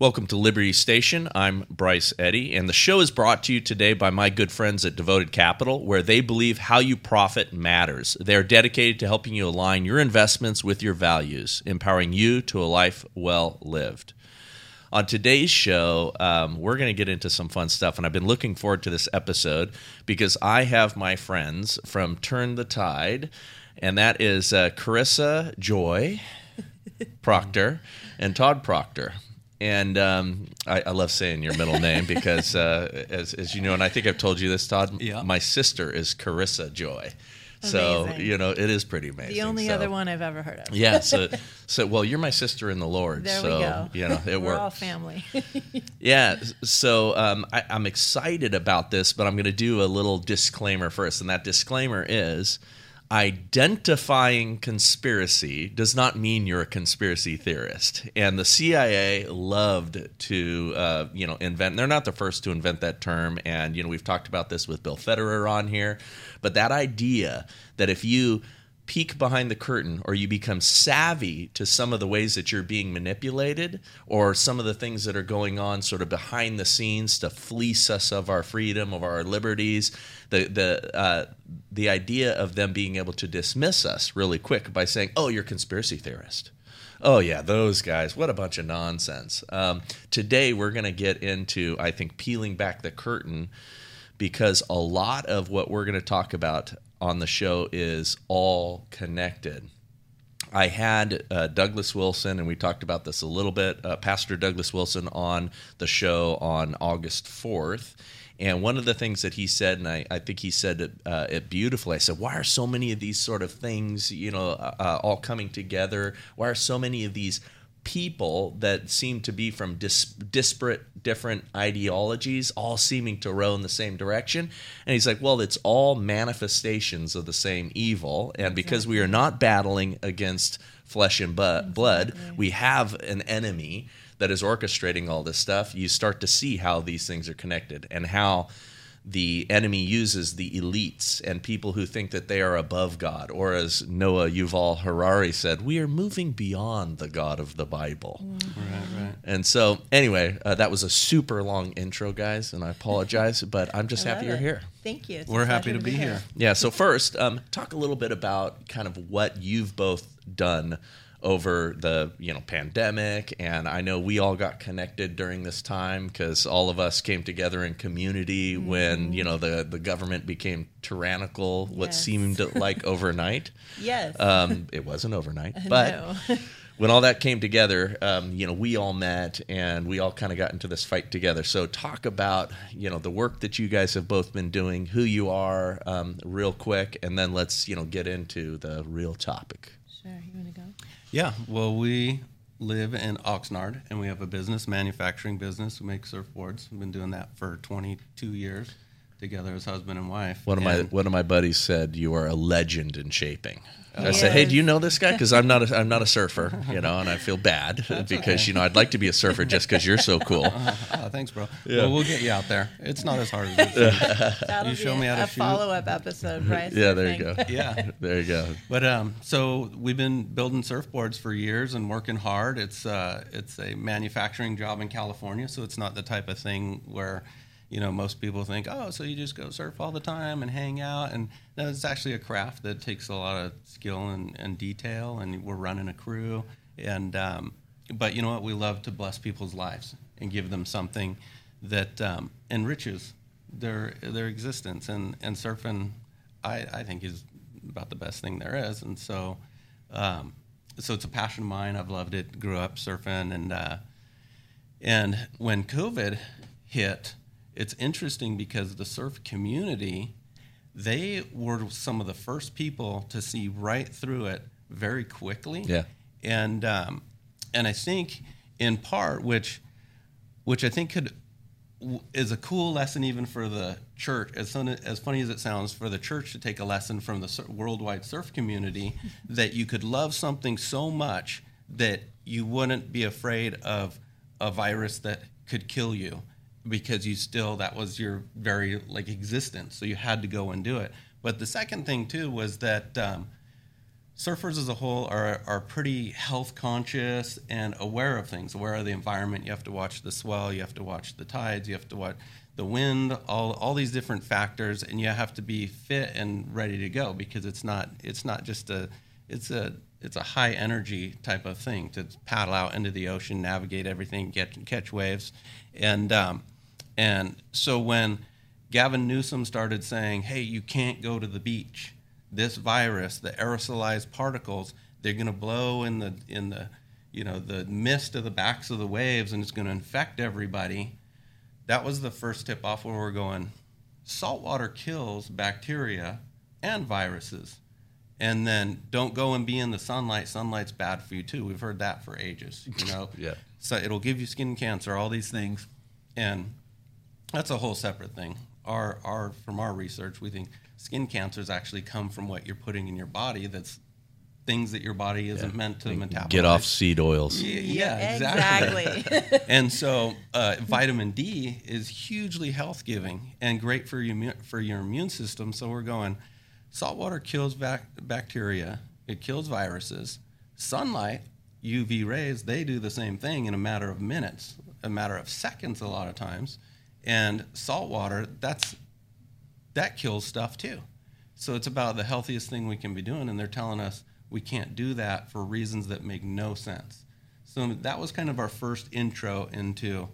Welcome to Liberty Station. I'm Bryce Eddy, and the show is brought to you today by my good friends at Devoted Capital, where they believe how you profit matters. They are dedicated to helping you align your investments with your values, empowering you to a life well lived. On today's show, um, we're going to get into some fun stuff, and I've been looking forward to this episode because I have my friends from Turn the Tide, and that is uh, Carissa Joy Proctor and Todd Proctor and um, I, I, love saying your middle name because, uh, as, as, you know, and I think I've told you this, Todd. Yeah. My sister is Carissa Joy. So you know it is pretty amazing. The only so, other one I've ever heard of. yeah. So, so well, you're my sister in the Lord. There so we go. you know it We're works. all family. Yeah. So um, I, I'm excited about this, but I'm going to do a little disclaimer first, and that disclaimer is identifying conspiracy does not mean you're a conspiracy theorist. And the CIA loved to, uh, you know, invent. They're not the first to invent that term, and you know we've talked about this with Bill Federer on here. But that idea that if you peek behind the curtain or you become savvy to some of the ways that you're being manipulated or some of the things that are going on sort of behind the scenes to fleece us of our freedom of our liberties the the uh, the idea of them being able to dismiss us really quick by saying oh you're a conspiracy theorist Oh yeah, those guys! What a bunch of nonsense. Um, today we're going to get into, I think, peeling back the curtain because a lot of what we're going to talk about on the show is all connected. I had uh, Douglas Wilson, and we talked about this a little bit, uh, Pastor Douglas Wilson on the show on August 4th. And one of the things that he said, and I, I think he said it, uh, it beautifully, I said, Why are so many of these sort of things, you know, uh, uh, all coming together? Why are so many of these people that seem to be from dis- disparate different ideologies all seeming to row in the same direction? And he's like well it's all manifestations of the same evil. And because we are not battling against flesh and blood we have an enemy that is orchestrating all this stuff you start to see how these things are connected and how the enemy uses the elites and people who think that they are above God, or as Noah Yuval Harari said, we are moving beyond the God of the Bible. Right, right. And so, anyway, uh, that was a super long intro, guys, and I apologize, but I'm just I happy you're it. here. Thank you. It's We're happy pleasure to be here. Yeah, so first, um, talk a little bit about kind of what you've both done over the you know pandemic and i know we all got connected during this time because all of us came together in community when you know the, the government became tyrannical what Yes. seemed like overnight Yes. um, it wasn't overnight but when all that came together, um, you know, we all met and we all kind of got into this fight together. So, talk about you know the work that you guys have both been doing, who you are, um, real quick, and then let's you know get into the real topic. sure. You want to go? Yeah. Well, we live in Oxnard, and we have a business, manufacturing business. We make surfboards. We've been doing that for 22 years together as husband and wife. One of my one of my buddies said you are a legend in shaping. I He said, "Hey, do you know this guy? Because I'm not a, I'm not a surfer, you know, and I feel bad because you know I'd like to be a surfer just because you're so cool." Oh, thanks, bro. Well, we'll get you out there. It's not as hard as it seems. That'll You be show me how to a shoot. follow-up episode, right? Yeah, there you go. Yeah. There you go. But um, so we've been building surfboards for years and working hard. It's uh, it's a manufacturing job in California, so it's not the type of thing where, you know, most people think, oh, so you just go surf all the time and hang out. And it's actually a craft that takes a lot of skill and, and detail, and we're running a crew. And um, but you know what? We love to bless people's lives and give them something that um, enriches their their existence. And and surfing, I, I think is about the best thing there is. And so, um, so it's a passion of mine. I've loved it. Grew up surfing, and uh, and when COVID hit, it's interesting because the surf community, they were some of the first people to see right through it very quickly. Yeah. and um, and I think in part, which which I think could is a cool lesson even for the church. As fun, as funny as it sounds, for the church to take a lesson from the sur- worldwide surf community, that you could love something so much that you wouldn't be afraid of a virus that could kill you, because you still that was your very like existence. So you had to go and do it. But the second thing too was that. Um, surfers as a whole are, are pretty health conscious and aware of things, aware of the environment. You have to watch the swell, you have to watch the tides, you have to watch the wind, all, all these different factors, and you have to be fit and ready to go because it's not it's not just a it's a it's a high energy type of thing to paddle out into the ocean, navigate everything, get catch waves, and um, and so when Gavin Newsom started saying, "Hey, you can't go to the beach," this virus, the aerosolized particles, they're going to blow in the in the you know the mist of the backs of the waves, and it's going to infect everybody that was the first tip off where we're going. Saltwater kills bacteria and viruses. And then don't go and be in the sunlight. Sunlight's bad for you too. We've heard that for ages. You know, yeah. So it'll give you skin cancer, all these things, and that's a whole separate thing. Our, our, from our research, we think skin cancers actually come from what you're putting in your body that's things that your body isn't yeah. meant to metabolize. Get off seed oils. Yeah, yeah exactly. exactly. and so, uh, vitamin D is hugely health giving and great for your for your immune system. So we're going. Salt water kills bac- bacteria. It kills viruses. Sunlight, UV rays, they do the same thing in a matter of minutes, a matter of seconds, a lot of times. And salt water, that's that kills stuff too. So it's about the healthiest thing we can be doing. And they're telling us we can't do that for reasons that make no sense. So that was kind of our first intro into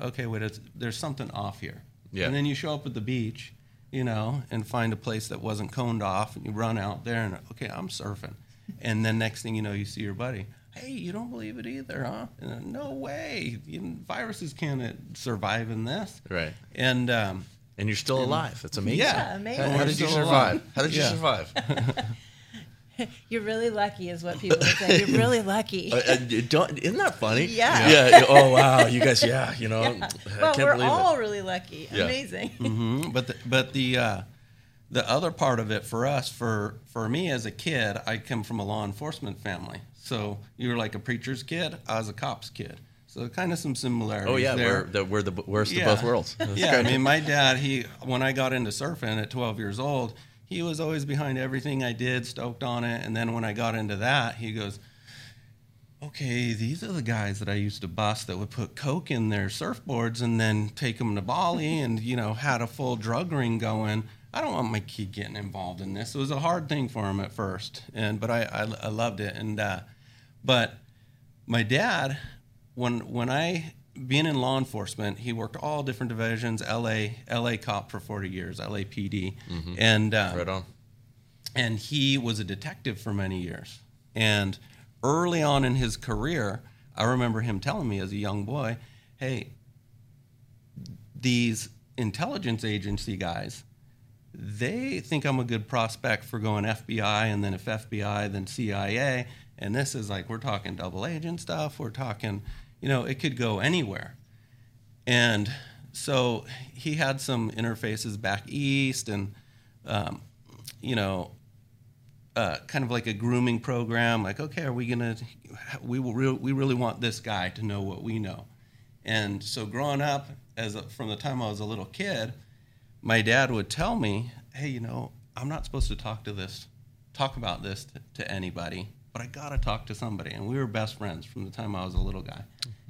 okay, wait, there's something off here. Yeah. And then you show up at the beach, you know, and find a place that wasn't coned off, and you run out there and okay, I'm surfing, and then next thing you know, you see your buddy. Hey, you don't believe it either, huh? And, no way. You, viruses can't survive in this. Right. And um, and you're still alive. That's amazing. Yeah, yeah amazing. How, how did you survive? How did you survive? You're really lucky, is what people say. You're really lucky. Uh, uh, don't, isn't that funny? Yeah. Yeah. Oh wow, you guys. Yeah. You know. Yeah. Well, we're all it. really lucky. Yeah. Amazing. Mm-hmm. But the, but the uh, the other part of it for us, for for me as a kid, I come from a law enforcement family. So you were like a preacher's kid. I was a cop's kid. So kind of some similarities. Oh yeah, there. we're the, we're the worst yeah. of both worlds. That's yeah, I mean, my dad, he when I got into surfing at 12 years old, he was always behind everything I did, stoked on it. And then when I got into that, he goes, okay, these are the guys that I used to bust that would put coke in their surfboards and then take them to Bali and, you know, had a full drug ring going. I don't want my kid getting involved in this. It was a hard thing for him at first, and but I, I, I loved it. And uh, but my dad, when when I being in law enforcement, he worked all different divisions. L.A. L.A. cop for forty years, LAPD, mm-hmm. and um, right on. And he was a detective for many years. And early on in his career, I remember him telling me as a young boy, "Hey, these intelligence agency guys." They think I'm a good prospect for going FBI, and then if FBI, then CIA, and this is like we're talking double agent stuff. We're talking, you know, it could go anywhere. And so he had some interfaces back east and, um, you know, uh, kind of like a grooming program. Like, okay, are we gonna? We will. Re- we really want this guy to know what we know. And so, growing up, as a, from the time I was a little kid, my dad would tell me, "Hey, you know, I'm not supposed to talk to this, talk about this to, to anybody but I got to talk to somebody. And we were best friends from the time I was a little guy.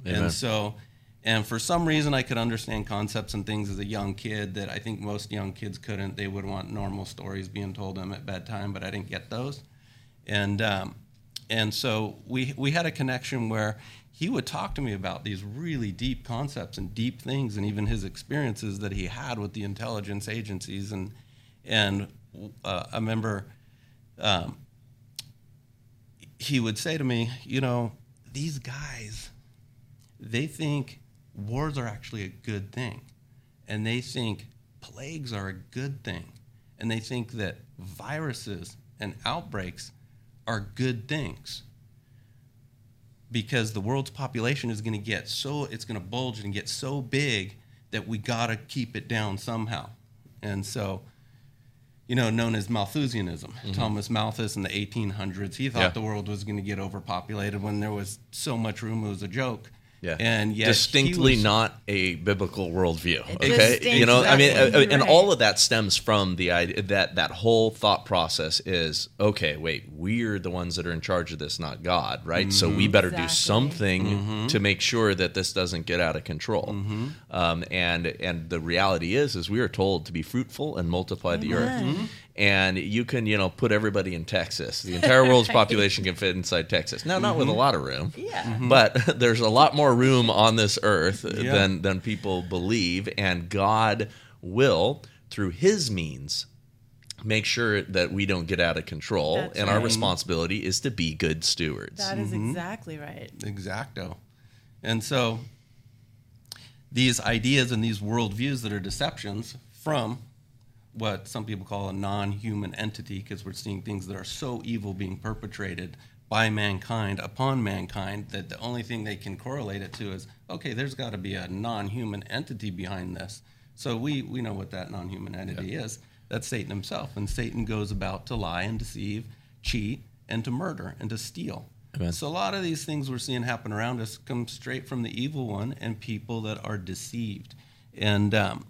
Amen. And so, and for some reason, I could understand concepts and things as a young kid that I think most young kids couldn't. They would want normal stories being told them at bedtime, but I didn't get those. And, um, and so we, we had a connection where he would talk to me about these really deep concepts and deep things and even his experiences that he had with the intelligence agencies and and uh, I remember um, he would say to me, you know, these guys, they think wars are actually a good thing. And they think plagues are a good thing. And they think that viruses and outbreaks are good things. Because the world's population is going to get so, it's going to bulge and get so big that we got to keep it down somehow. And so, you know, known as Malthusianism. Mm-hmm. Thomas Malthus in the 1800s, he thought yeah. the world was going to get overpopulated when there was so much room it was a joke. Yeah. And yet distinctly was- not a biblical worldview. Okay, you know, I mean, exactly. uh, and all of that stems from the idea that that whole thought process is okay. Wait, we're the ones that are in charge of this, not God, right? So we better do Exactly. something to make sure that this doesn't get out of control. Um, and and the reality is, is we are told to be fruitful and multiply the earth. Amen. And you can, you know, put everybody in Texas. The entire world's population can fit inside Texas. Now, not with a mm-hmm. lot of room. Yeah. Mm-hmm. But there's a lot more room on this earth Yeah. than than people believe, and God will, through His means, make sure that we don't get out of control. That's and our responsibility is to be good stewards. That is mm-hmm. exactly right. Exacto. And so these ideas and these worldviews that are deceptions from what some people call a non human entity, because we're seeing things that are so evil being perpetrated by mankind upon mankind that the only thing they can correlate it to is okay, there's got to be a non human entity behind this. So we, we know what that non human entity is. That's Satan himself. And Satan goes about to lie and deceive, cheat, and to murder and to steal. Amen. So a lot of these things we're seeing happen around us come straight from the evil one and people that are deceived. And um,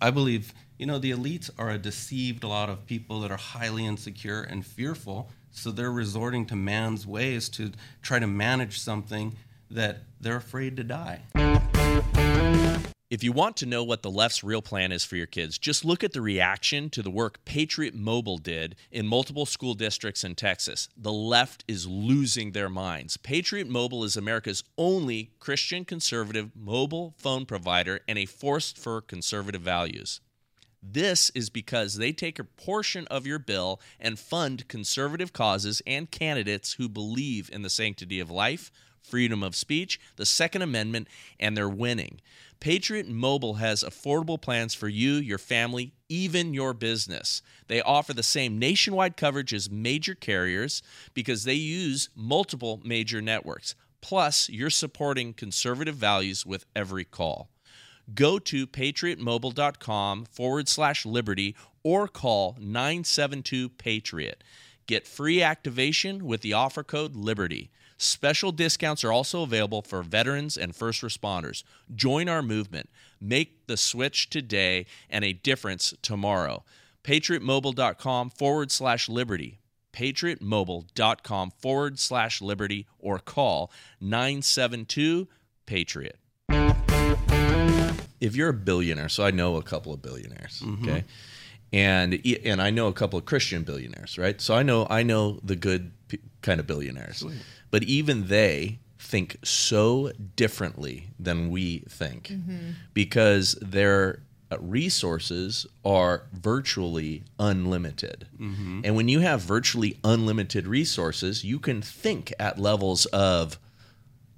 I believe, you know, the elites are a deceived lot of people that are highly insecure and fearful. So they're resorting to man's ways to try to manage something that they're afraid to die. If you want to know what the left's real plan is for your kids, just look at the reaction to the work Patriot Mobile did in multiple school districts in Texas. The left is losing their minds. Patriot Mobile is America's only Christian conservative mobile phone provider and a force for conservative values. This is because they take a portion of your bill and fund conservative causes and candidates who believe in the sanctity of life, freedom of speech, the Second Amendment, and they're winning. Patriot Mobile has affordable plans for you, your family, even your business. They offer the same nationwide coverage as major carriers because they use multiple major networks. Plus, you're supporting conservative values with every call go to patriotmobile.com forward slash liberty or call 972 Patriot. Get free activation with the offer code LIBERTY. Special discounts are also available for veterans and first responders. Join our movement. Make the switch today and a difference tomorrow. PatriotMobile.com forward slash liberty. PatriotMobile.com forward slash liberty or call 972 Patriot if you're a billionaire, so I know a couple of billionaires, mm-hmm. okay, and e, and I know a couple of Christian billionaires, right? So I know I know the good p- kind of billionaires, but even they think so differently than we think mm-hmm. because their uh, resources are virtually unlimited. Mm-hmm. And when you have virtually unlimited resources, you can think at levels of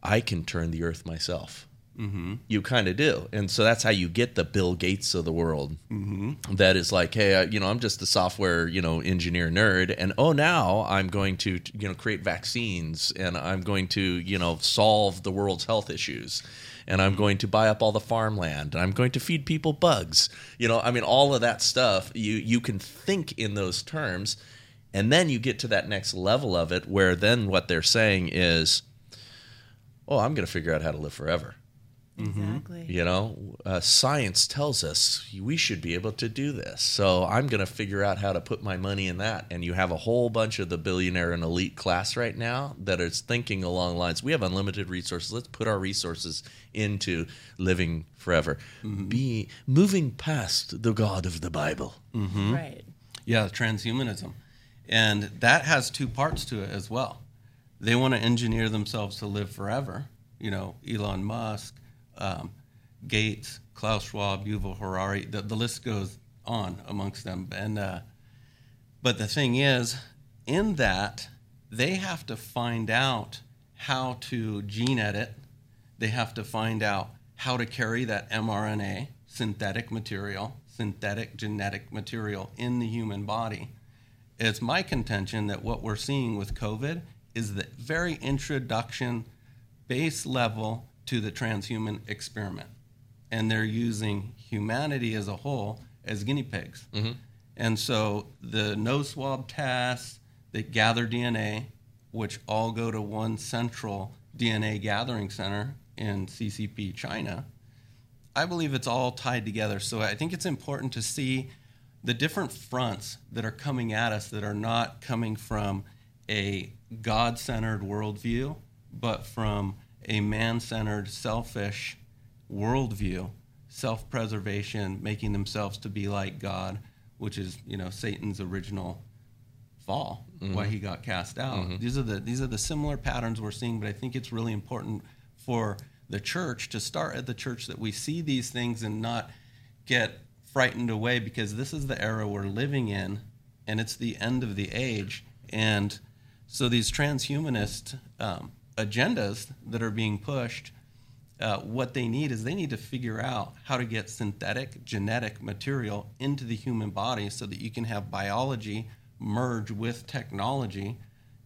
I can turn the earth myself. Mm-hmm. You kind of do, and so that's how you get the Bill Gates of the world. Mm-hmm. That is like, hey, I, you know, I'm just a software, you know, engineer nerd, and oh, now I'm going to, you know, create vaccines, and I'm going to, you know, solve the world's health issues, and I'm going to buy up all the farmland, and I'm going to feed people bugs. You know, I mean, all of that stuff. You you can think in those terms, and then you get to that next level of it, where then what they're saying is, oh, I'm going to figure out how to live forever. Exactly. You know, uh, science tells us we should be able to do this. So I'm going to figure out how to put my money in that. And you have a whole bunch of the billionaire and elite class right now that is thinking along lines we have unlimited resources. Let's put our resources into living forever, be moving past the God of the Bible. Right. Yeah, transhumanism. And that has two parts to it as well. They want to engineer themselves to live forever. You know, Elon Musk, um, Gates, Klaus Schwab, Yuval Harari, the, the list goes on amongst them. And uh, but the thing is, in that, they have to find out how to gene edit. They have to find out how to carry that mRNA, synthetic material, synthetic genetic material in the human body. It's my contention that what we're seeing with COVID is the very introduction, base level to the transhuman experiment. And they're using humanity as a whole as guinea pigs. Mm-hmm. And so the nose swab tests that gather DNA, which all go to one central DNA gathering center in CCP China. I believe it's all tied together. So I think it's important to see the different fronts that are coming at us that are not coming from a God centered worldview, but from a man centered, selfish worldview, self preservation, making themselves to be like God, which is, you know, Satan's original fall, mm-hmm. why he got cast out. Mm-hmm. These are the these are the similar patterns we're seeing, but I think it's really important for the church to start at the church that we see these things and not get frightened away because this is the era we're living in and it's the end of the age and so these transhumanist um, agendas that are being pushed uh, what they need is they need to figure out how to get synthetic genetic material into the human body so that you can have biology merge with technology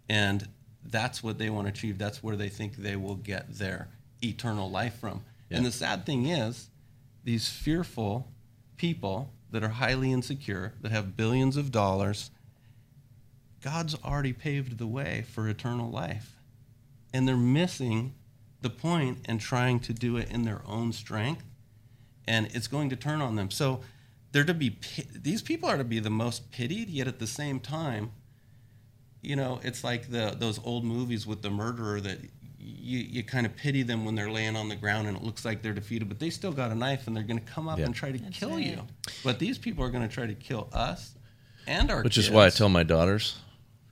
and that's what they want to achieve. That's where they think they will get their eternal life from. Yeah. and the sad thing is these fearful people that are highly insecure that have billions of dollars god's already paved the way for eternal life and they're missing the point and trying to do it in their own strength and it's going to turn on them so they're to be these people are to be the most pitied yet at the same time you know it's like the those old movies with the murderer that you, you kind of pity them when they're laying on the ground and it looks like they're defeated but they still got a knife and they're going to come up yeah. and try to That's kill right. you but these people are going to try to kill us and our which kids. is why i tell my daughters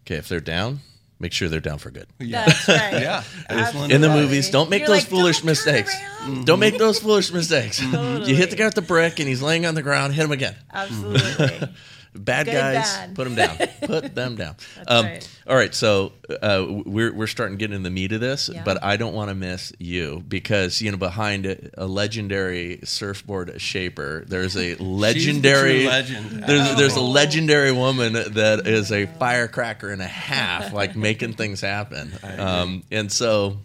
okay if they're down make sure they're down for good. Yeah. That's right. yeah. In the movies, don't make You're those like, foolish mistakes. Mm-hmm. Don't make those foolish mistakes. Totally. You hit the guy with the brick and he's laying on the ground, hit him again. Absolutely. bad Good guys, bad. put them down. Put them down. Um, right. All right, so uh, we're we're starting to get in the meat of this, yeah. but I don't want to miss you because you know behind a, a legendary surfboard shaper, there's a legendary the legend. There's oh. there's a legendary woman that is a firecracker and a half, like making things happen. Um, and so,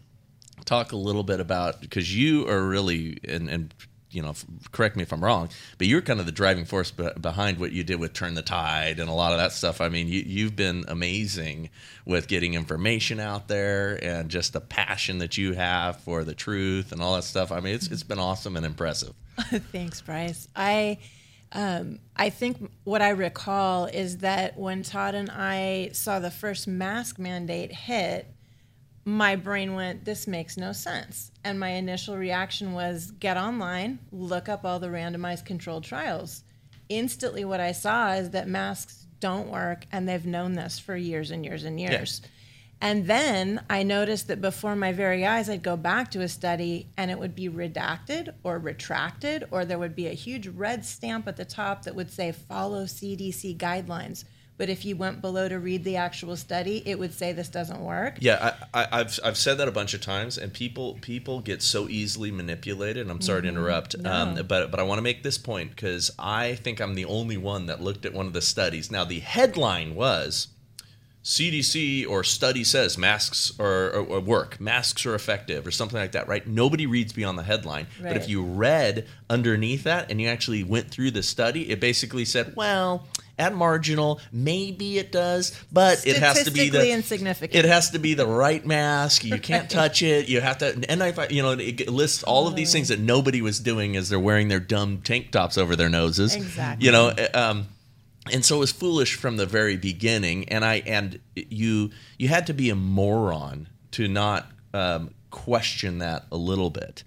talk a little bit about because you are really and and you know, correct me if I'm wrong, but you're kind of the driving force behind what you did with Turn the Tide and a lot of that stuff. I mean, you, you've been amazing with getting information out there and just the passion that you have for the truth and all that stuff. I mean, it's it's been awesome and impressive. Thanks, Bryce. I um, I think what I recall is that when Todd and I saw the first mask mandate hit, my brain went, This makes no sense. And my initial reaction was get online, look up all the randomized controlled trials. Instantly, what I saw is that masks don't work, and they've known this for years and years and years. And then I noticed that before my very eyes, I'd go back to a study and it would be redacted or retracted, or there would be a huge red stamp at the top that would say follow CDC guidelines but if you went below to read the actual study, it would say this doesn't work. Yeah, I, have I've said that a bunch of times, and people people get so easily manipulated. And I'm sorry mm-hmm. to interrupt, no. um, but but I want to make this point because I think I'm the only one that looked at one of the studies. Now the headline was. CDC or study says masks are, are, work, masks are effective, or something like that, right? Nobody reads beyond the headline. Right. But if you read underneath that and you actually went through the study, it basically said, well, at marginal. Maybe it does, but it has to be the insignificant. It has to be the right mask. You can't touch it. You have to. And I, you know, it lists all of these things that nobody was doing as they're wearing their dumb tank tops over their noses. Exactly. You know. Eh, um, and so it was foolish from the very beginning and i and you you had to be a moron to not um, question that a little bit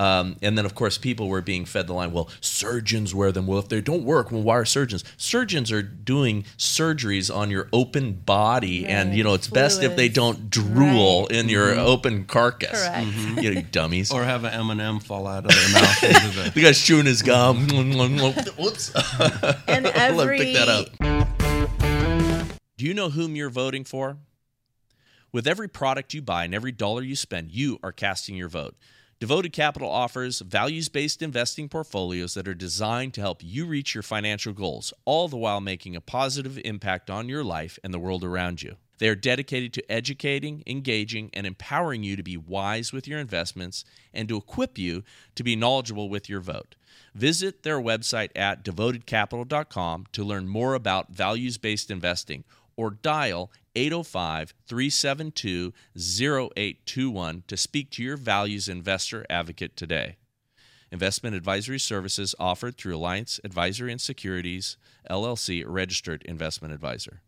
um, and then, of course, people were being fed the line, well, surgeons wear them. Well, if they don't work, well, why are surgeons? Surgeons are doing surgeries on your open body, right. and, you know, it's Fluids. best if they don't drool right. in your mm-hmm. open carcass. Mm-hmm. You, know, dummies. or have an M&M fall out of their mouth. the-, the guy's chewing his gum. Whoops. and every... pick that up. Do you know whom you're voting for? With every product you buy and every dollar you spend, you are casting your vote. Devoted Capital offers values based investing portfolios that are designed to help you reach your financial goals, all the while making a positive impact on your life and the world around you. They are dedicated to educating, engaging, and empowering you to be wise with your investments and to equip you to be knowledgeable with your vote. Visit their website at devotedcapital.com to learn more about values based investing or dial 805 372 0821 to speak to your values investor advocate today. Investment advisory services offered through Alliance Advisory and Securities, LLC, registered investment advisor.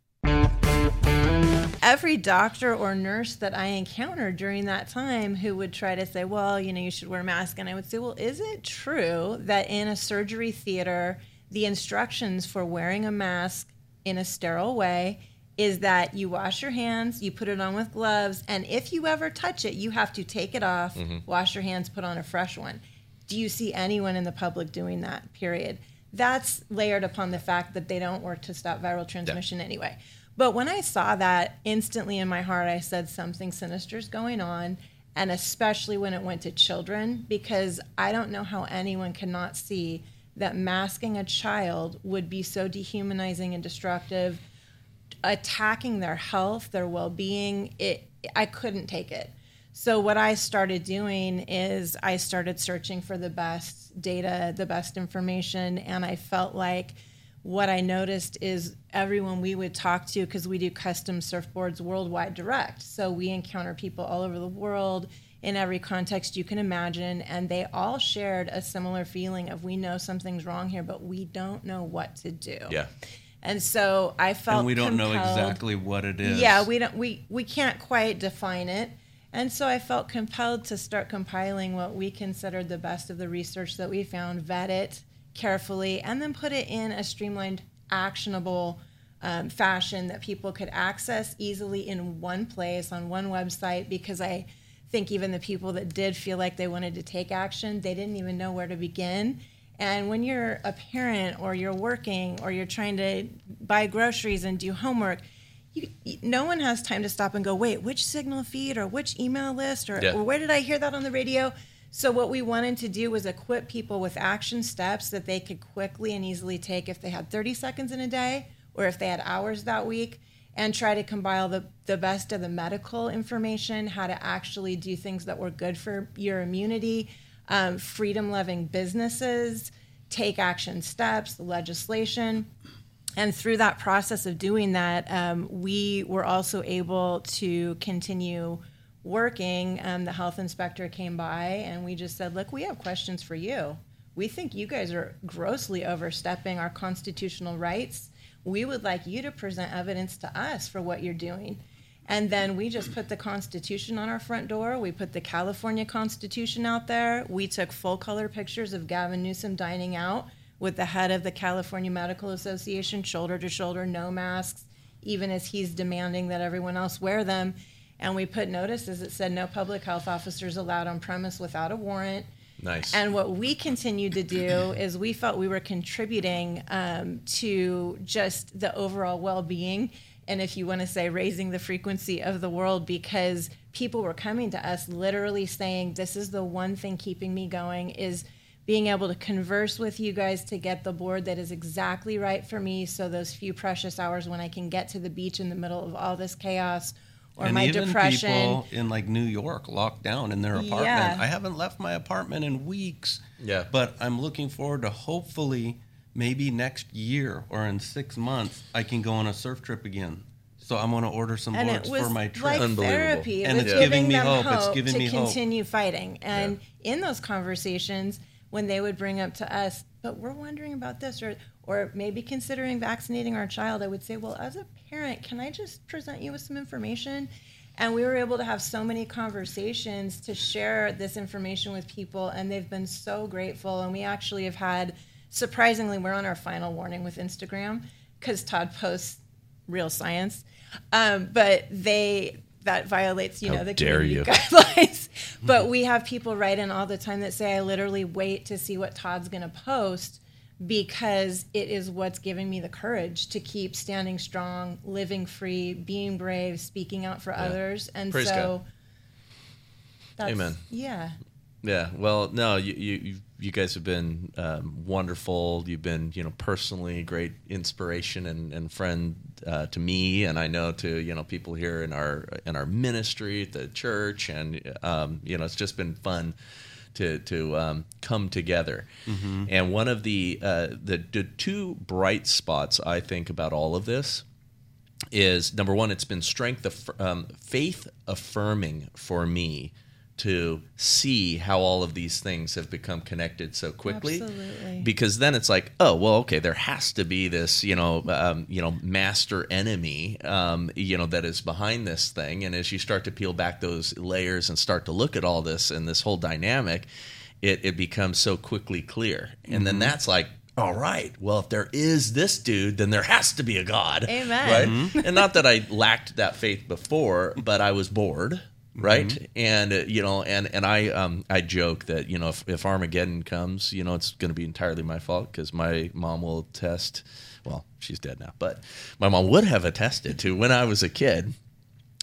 Every doctor or nurse that I encountered during that time who would try to say, well, you know, you should wear a mask. And I would say, well, is it true that in a surgery theater, the instructions for wearing a mask in a sterile way is that you wash your hands, you put it on with gloves, and if you ever touch it, you have to take it off, mm-hmm. wash your hands, put on a fresh one. Do you see anyone in the public doing that? Period. That's layered upon the fact that they don't work to stop viral transmission yeah. anyway. But when I saw that, instantly in my heart, I said something sinister is going on, and especially when it went to children, because I don't know how anyone cannot see that masking a child would be so dehumanizing and destructive attacking their health, their well-being, it I couldn't take it. So what I started doing is I started searching for the best data, the best information, and I felt like what I noticed is everyone we would talk to because we do custom surfboards worldwide direct. So we encounter people all over the world in every context you can imagine and they all shared a similar feeling of we know something's wrong here but we don't know what to do. Yeah. And so I felt and we don't compelled, know exactly what it is. Yeah, we don't we we can't quite define it. And so I felt compelled to start compiling what we considered the best of the research that we found, vet it carefully, and then put it in a streamlined, actionable um, fashion that people could access easily in one place on one website. Because I think even the people that did feel like they wanted to take action, they didn't even know where to begin. And when you're a parent or you're working or you're trying to buy groceries and do homework, you, no one has time to stop and go, wait, which signal feed or which email list or, yeah. or where did I hear that on the radio? So, what we wanted to do was equip people with action steps that they could quickly and easily take if they had 30 seconds in a day or if they had hours that week, and try to compile the, the best of the medical information, how to actually do things that were good for your immunity, um, freedom loving businesses take action steps, the legislation. And through that process of doing that, um, we were also able to continue working. Um, the health inspector came by and we just said, Look, we have questions for you. We think you guys are grossly overstepping our constitutional rights. We would like you to present evidence to us for what you're doing. And then we just put the Constitution on our front door. We put the California Constitution out there. We took full color pictures of Gavin Newsom dining out with the head of the California Medical Association, shoulder to shoulder, no masks, even as he's demanding that everyone else wear them. And we put notices that said no public health officers allowed on premise without a warrant. Nice. And what we continued to do is we felt we were contributing um, to just the overall well being and if you want to say raising the frequency of the world because people were coming to us literally saying this is the one thing keeping me going is being able to converse with you guys to get the board that is exactly right for me so those few precious hours when i can get to the beach in the middle of all this chaos or and my even depression. people in like new york locked down in their apartment. Yeah. i haven't left my apartment in weeks yeah. but i'm looking forward to hopefully maybe next year or in six months I can go on a surf trip again. So I'm going to order some and boards for my trip. Like therapy. It and it's giving, giving me them hope. hope. It's giving to me hope. continue fighting. And yeah. in those conversations, when they would bring up to us, but we're wondering about this, or or maybe considering vaccinating our child, I would say, well, as a parent, can I just present you with some information? And we were able to have so many conversations to share this information with people, and they've been so grateful. And we actually have had surprisingly, we're on our final warning with Instagram because Todd posts real science, um, but they that violates you How know the dare community you. guidelines. but we have people write in all the time that say, "I literally wait to see what Todd's going to post." Because it is what's giving me the courage to keep standing strong, living free, being brave, speaking out for Yeah. others, and Praise so. God. That's, Amen. Yeah. Yeah, well, no, you you you guys have been um, wonderful. You've been you know personally great inspiration and, and friend uh, to me, and I know to you know people here in our in our ministry at the church, and um, you know it's just been fun to to um, come together. And one of the, uh, the the two bright spots I think about all of this is number one, it's been strength, um, faith affirming for me to see how all of these things have become connected so quickly. Absolutely. Because then it's like, oh well, okay, there has to be this, you know, um, you know, master enemy, um, you know, that is behind this thing. And as you start to peel back those layers and start to look at all this and this whole dynamic, it it becomes so quickly clear. And then that's like. All right. Well, if there is this dude, then there has to be a God. Amen. Right. and not that I lacked that faith before, but I was bored. Right. And, uh, you know, and, and I, um, I joke that, you know, if, if Armageddon comes, you know, it's going to be entirely my fault because my mom will attest. Well, she's dead now, but my mom would have attested to when I was a kid.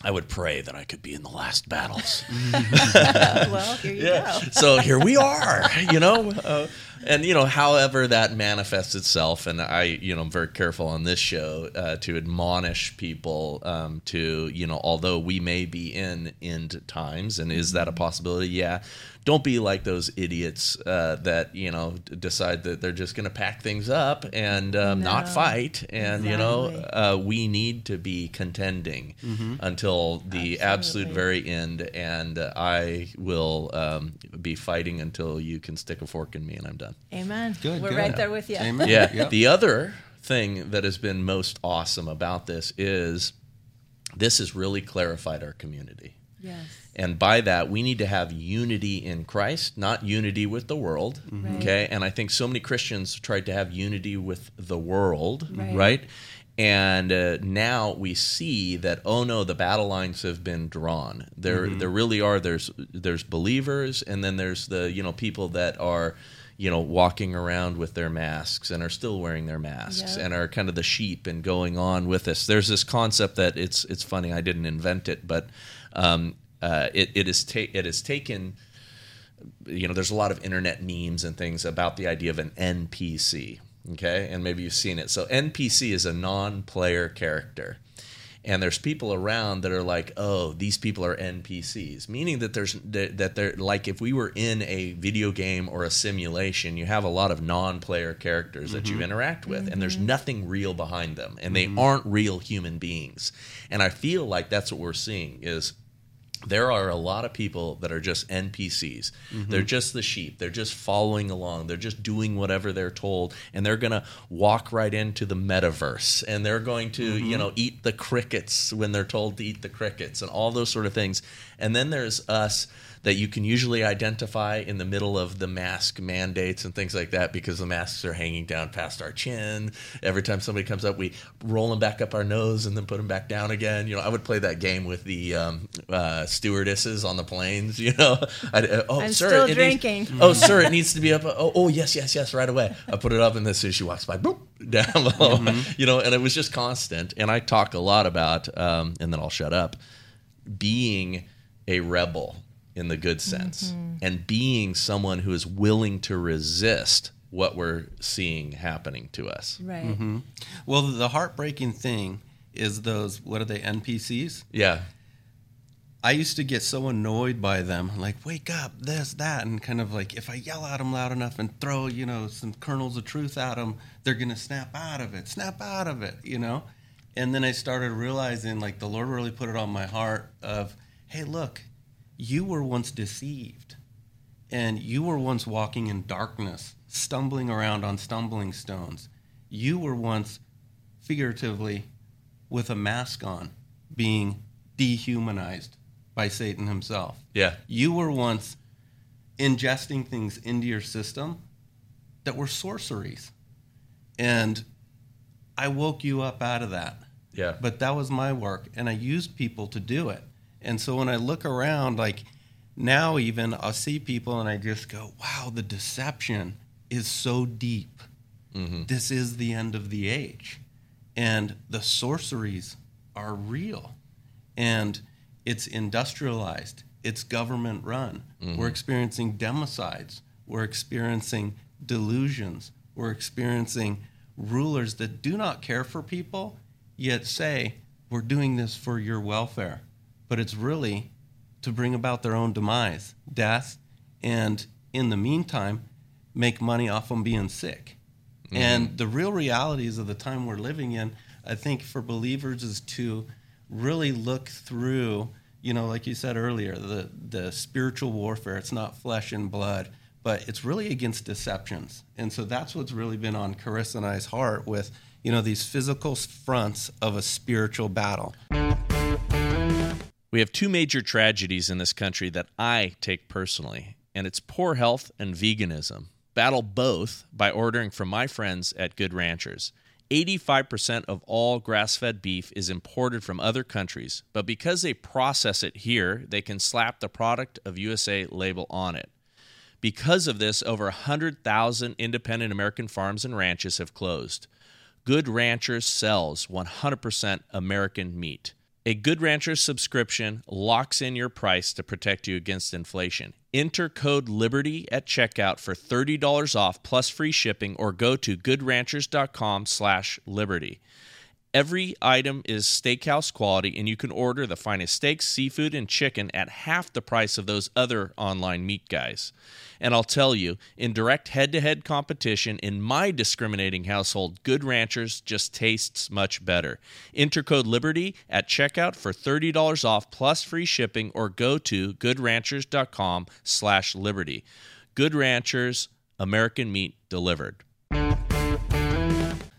I would pray that I could be in the last battles. well, here you go. so here we are, you know. Uh, and you know, however that manifests itself, and I, you know, I'm very careful on this show uh, to admonish people um, to, you know, although we may be in end times, and is that a possibility? Yeah. Don't be like those idiots uh, that you know decide that they're just going to pack things up and um, not fight. And you know, uh, we need to be contending until the absolute very end, and uh, I will um, be fighting until you can stick a fork in me, and I'm done. Amen. Good, We're good. right there with you. Amen. Yeah. Yep. The other thing that has been most awesome about this is this has really clarified our community. Yes. And by that, we need to have unity in Christ, not unity with the world. Right. Okay. And I think so many Christians tried to have unity with the world, Right. right? And uh, now we see that oh no, the battle lines have been drawn. There, there really are. There's there's believers, and then there's the you know people that are you know walking around with their masks and are still wearing their masks Yep. and are kind of the sheep and going on with this. There's this concept that it's it's funny. I didn't invent it, but um, uh, it it is ta- it is taken. You know, there's a lot of internet memes and things about the idea of an NPC. Okay, and maybe you've seen it. So NPC is a non-player character. And there's people around that are like, oh, these people are NPCs, meaning that there's that that they're like if we were in a video game or a simulation, you have a lot of non-player characters that you mm-hmm. interact with, and there's mm-hmm. nothing real behind them, and they mm-hmm. aren't real human beings. And I feel like that's what we're seeing is there are a lot of people that are just NPCs. Mm-hmm. They're just the sheep. They're just following along. They're just doing whatever they're told, and they're going to walk right into the metaverse, and they're going to, you mm-hmm. know, eat the crickets when they're told to eat the crickets, and all those sort of things. And then there's us that you can usually identify in the middle of the mask mandates and things like that because the masks are hanging down past our chin. Every time somebody comes up, we roll them back up our nose and then put them back down again. You know, I would play that game with the um, uh, stewardesses on the planes. You know, I, uh, oh, I'm sir, still it needs- oh, sir, it needs to be up. Oh, oh, yes, yes, yes, right away. I put it up, and then as soon as she walks by, boop, down below. Mm-hmm. You know, and it was just constant. And I talk a lot about, um, and then I'll shut up, being a rebel in the good sense Mm-hmm. and being someone who is willing to resist what we're seeing happening to us. Right. Mm-hmm. Well, the heartbreaking thing is those what are they NPCs? Yeah. I used to get so annoyed by them, like wake up, this, that, and kind of like if I yell at them loud enough and throw you know some kernels of truth at them, they're gonna snap out of it, snap out of it, you know. And then I started realizing, like the Lord really put it on my heart of, hey, look, you were once deceived, and you were once walking in darkness, stumbling around on stumbling stones. You were once figuratively with a mask on, being dehumanized by Satan himself. Yeah. You were once ingesting things into your system that were sorceries. And I woke you up out of that. Yeah. But that was my work, and I used people to do it. And so when I look around, like now, even I'll see people and I just go, wow, the deception is so deep. Mm-hmm. This is the end of the age. And the sorceries are real. And it's industrialized, it's government run. Mm-hmm. We're experiencing democides, we're experiencing delusions, we're experiencing rulers that do not care for people, yet say, We're doing this for your welfare. But it's really to bring about their own demise, death, and in the meantime, make money off them being sick. Mm-hmm. And the real realities of the time we're living in, I think for believers is to really look through, you know, like you said earlier, the the spiritual warfare. It's not flesh and blood, but it's really against deceptions. And so that's what's really been on Carissa and I's heart with, you know, these physical fronts of a spiritual battle. We have two major tragedies in this country that I take personally, and it's poor health and veganism. Battle both by ordering from my friends at Good Ranchers. 85% of all grass fed beef is imported from other countries, but because they process it here, they can slap the product of USA label on it. Because of this, over 100,000 independent American farms and ranches have closed. Good Ranchers sells 100% American meat. A Good Ranchers subscription locks in your price to protect you against inflation. Enter code LIBERTY at checkout for $30 off plus free shipping or go to goodranchers.com slash liberty. Every item is steakhouse quality, and you can order the finest steaks, seafood, and chicken at half the price of those other online meat guys. And I'll tell you, in direct head to head competition in my discriminating household, Good Ranchers just tastes much better. Enter code LIBERTY at checkout for $30 off plus free shipping or go to goodranchers.com slash liberty. Good Ranchers, American meat delivered.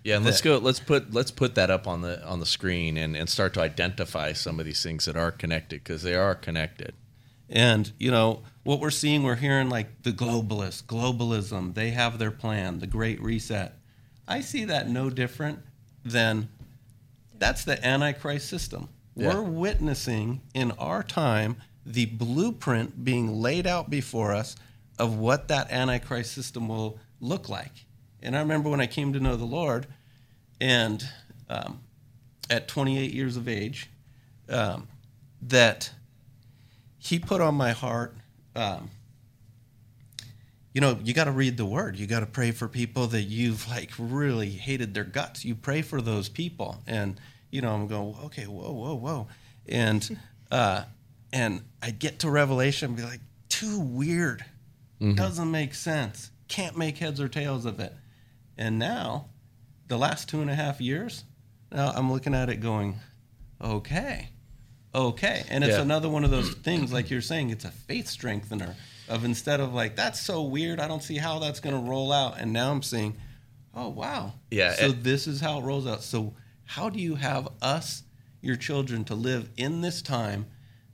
Yeah, and let's go. Let's put let's put that up on the on the screen and, and start to identify some of these things that are connected because they are connected. And you know what we're seeing, we're hearing like the globalists, globalism. They have their plan, the Great Reset. I see that no different than that's the Antichrist system. Yeah. We're witnessing in our time the blueprint being laid out before us of what that Antichrist system will look like. And I remember when I came to know the Lord, and um, at 28 years of age, um, that He put on my heart. Um, you know, you got to read the word. You got to pray for people that you've like really hated their guts. You pray for those people, and you know, I'm going, okay, whoa, whoa, whoa, and uh, and I get to Revelation and be like, too weird, doesn't make sense, can't make heads or tails of it. And now, the last two and a half years, now I'm looking at it going, okay, okay. And it's Yeah. another one of those things, like you're saying, it's a faith strengthener of instead of like, that's so weird, I don't see how that's going to roll out. And now I'm seeing, oh, wow. Yeah, So and- this is how it rolls out. So, how do you have us, your children, to live in this time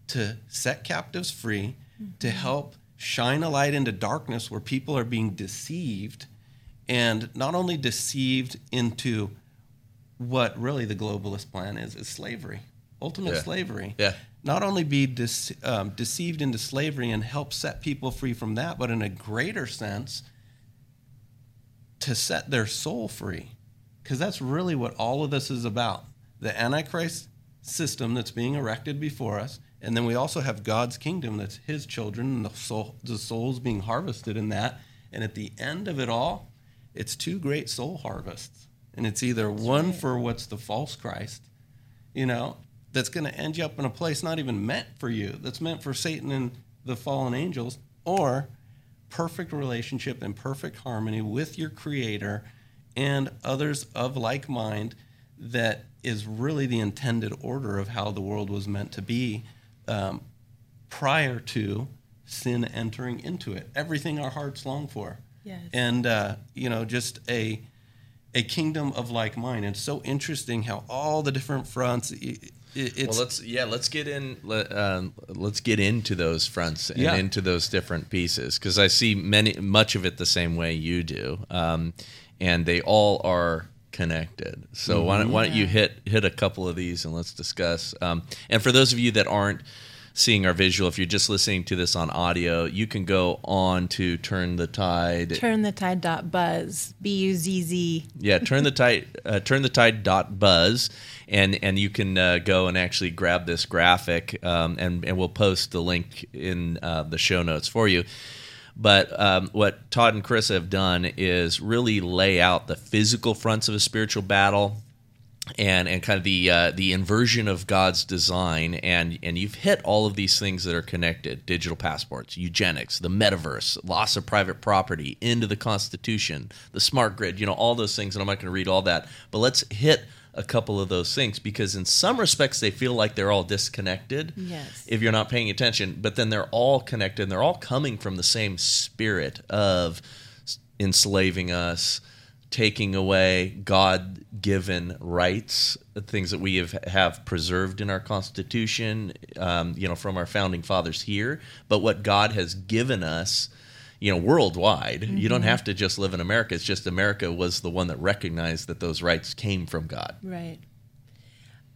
to set captives free, to mm-hmm. help shine a light into darkness where people are being deceived, and not only deceived into what really the globalist plan is, is slavery, ultimate Yeah. slavery. Yeah. Not only be dece- um, deceived into slavery and help set people free from that, but in a greater sense, to set their soul free. Because that's really what all of this is about. The Antichrist system that's being erected before us, and then we also have God's kingdom that's his children, and the, soul, the souls being harvested in that. And at the end of it all, it's two great soul harvests. And it's either one for what's the false Christ, you know, that's going to end you up in a place not even meant for you, that's meant for Satan and the fallen angels, or perfect relationship and perfect harmony with your creator and others of like mind that is really the intended order of how the world was meant to be um, prior to sin entering into it. Everything our hearts long for Yes. and uh, you know just a a kingdom of like mind it's so interesting how all the different fronts it, it's well, let's yeah, let's get in. Let, uh, let's get into those fronts and Yeah. into those different pieces because I see many much of it the same way you do, um, and they all are connected. So why, don't, why don't you hit hit a couple of these and let's discuss. Um, and for those of you that aren't seeing our visual, if you're just listening to this on audio, you can go on to turn the tide. Turn the tide dot buzz. B U Z Z. Yeah, turn the tide, uh, turn the tide dot buzz, and and you can uh, go and actually grab this graphic, um, and and we'll post the link in uh, the show notes for you. But um, what Todd and Chris have done is really lay out the physical fronts of a spiritual battle, and and kind of the uh, the inversion of God's design, and and you've hit all of these things that are connected: digital passports, eugenics, the metaverse, loss of private property, into the Constitution, the smart grid. You know all those things, and I'm not going to read all that, but let's hit a couple of those things because in some respects they feel like they're all disconnected Yes. if you're not paying attention but then they're all connected and they're all coming from the same spirit of enslaving us taking away god-given rights things that we have, have preserved in our constitution um, you know from our founding fathers here. But what god has given us you know worldwide you don't have to just live in america. It's just america was the one that recognized that those rights came from god. Right.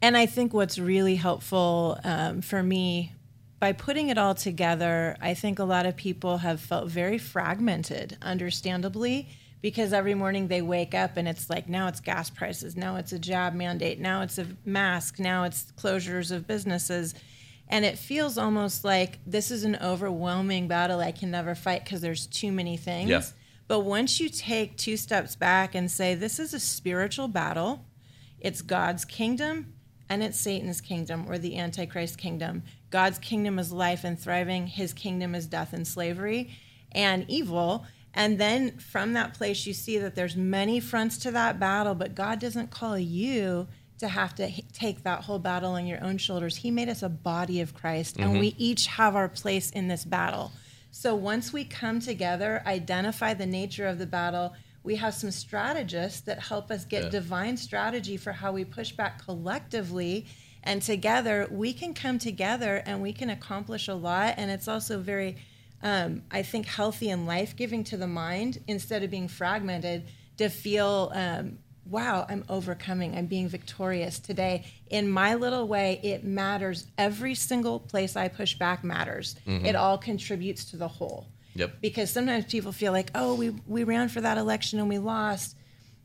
And I think what's really helpful um, for me by putting it all together, I think a lot of people have felt very fragmented, understandably, because every morning they wake up and it's like now it's gas prices, now it's a job mandate, now it's a mask, now it's closures of businesses. And it feels almost like this is an overwhelming battle I can never fight because there's too many things. Yeah. But once you take two steps back and say, this is a spiritual battle, it's God's kingdom and it's Satan's kingdom or the Antichrist kingdom. God's kingdom is life and thriving, his kingdom is death and slavery and evil. And then from that place, you see that there's many fronts to that battle, but God doesn't call you to have to take that whole battle on your own shoulders. He made us a body of Christ, and we mm-hmm. each have our place in this battle. So once we come together, identify the nature of the battle, we have some strategists that help us get Yeah. divine strategy for how we push back collectively. And together, we can come together and we can accomplish a lot. And it's also very, um, I think, healthy and life giving to the mind instead of being fragmented to feel, um, wow, I'm overcoming, I'm being victorious today. In my little way, it matters. Every single place I push back matters, it all contributes to the whole yep because sometimes people feel like, oh, we, we ran for that election and we lost.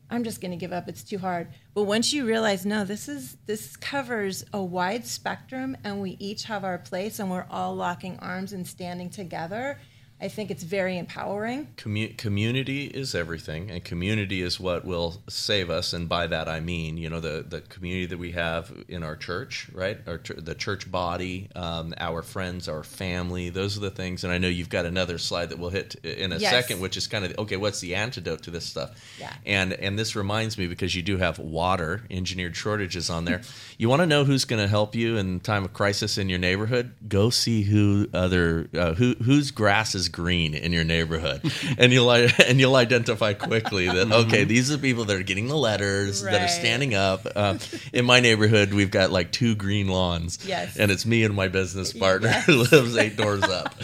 I'm just going to give up. It's too hard. But once you realize, no, this is this covers a wide spectrum, and we each have our place, and we're all locking arms and standing together. I think it's very empowering. Commu- community is everything, and community is what will save us. And by that, I mean, you know, the, the community that we have in our church, right? Our ch- the church body, um, our friends, our family. Those are the things. And I know you've got another slide that we'll hit in a Yes. second, which is kind of okay. What's the antidote to this stuff? Yeah. And and this reminds me because you do have water engineered shortages on there. you want to know who's going to help you in time of crisis in your neighborhood? Go see who other uh, who whose grass is green in your neighborhood, and you'll and you'll identify quickly that okay, these are the people that are getting the letters that are standing up. Uh, in my neighborhood, we've got like two green lawns. Yes. And it's me and my business partner who lives eight doors up.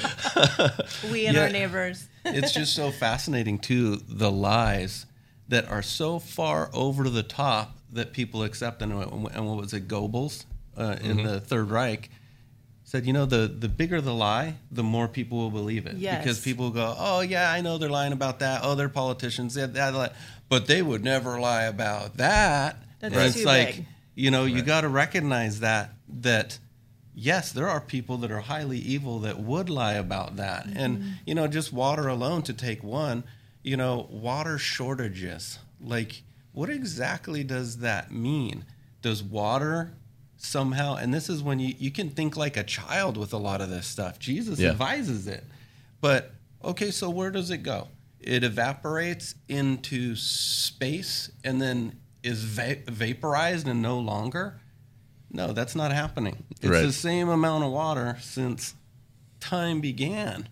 We and Yeah. our neighbors. it's just so fascinating too the lies that are so far over the top that people accept and, and what was it Goebbels uh, in Mm-hmm. the Third Reich said you know the the bigger the lie the more people will believe it. Yes. because people go oh yeah I know they're lying about that. Oh they're politicians. Yeah, they lie. but they would never lie about that. That's And it's too like big. you know you got to recognize that that yes there are people that are highly evil that would lie about that. Mm-hmm. And you know just water alone to take one you know water shortages like what exactly does that mean? Does water somehow and this is when you, you can think like a child with a lot of this stuff. Jesus Yeah. advises it. But okay so where does it go? It evaporates into space and then is va- vaporized and no longer? No that's not happening. It's Right. the same amount of water since time began.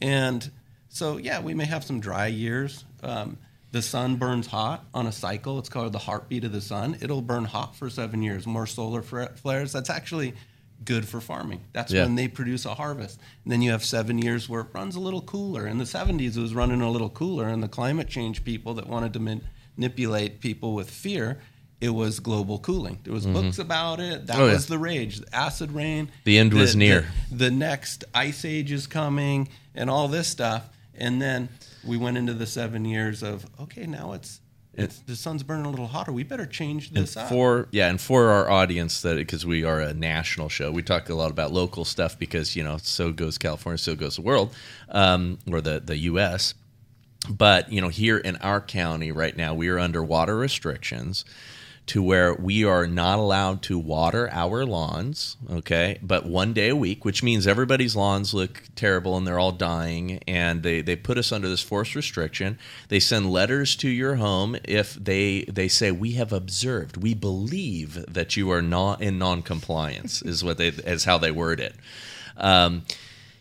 And so yeah we may have some dry years um, the sun burns hot on a cycle. It's called the heartbeat of the sun. It'll burn hot for seven years. More solar flares that's actually good for farming. That's Yeah. when they produce a harvest. And then you have seven years where it runs a little cooler. In the 70s it was running a little cooler and the climate change people that wanted to manipulate people with fear it was global cooling. There was mm-hmm. books about it. That Oh, yeah. was the rage. Acid rain. The end was near. the next ice age is coming and all this stuff. And then we went into the seven years of okay now it's it's the sun's burning a little hotter. We better change And this up. for yeah, and for our audience that because we are a national show, we talk a lot about local stuff because you know so goes California, so goes the world, um, or the the U.S. But you know here in our county right now, we are under water restrictions to where we are not allowed to water our lawns, okay, but one day a week, which means everybody's lawns look terrible and they're all dying. And they, they put us under this forced restriction. They send letters to your home if they they say we have observed, we believe that you are not in non-compliance, is what they is how they word it. Um,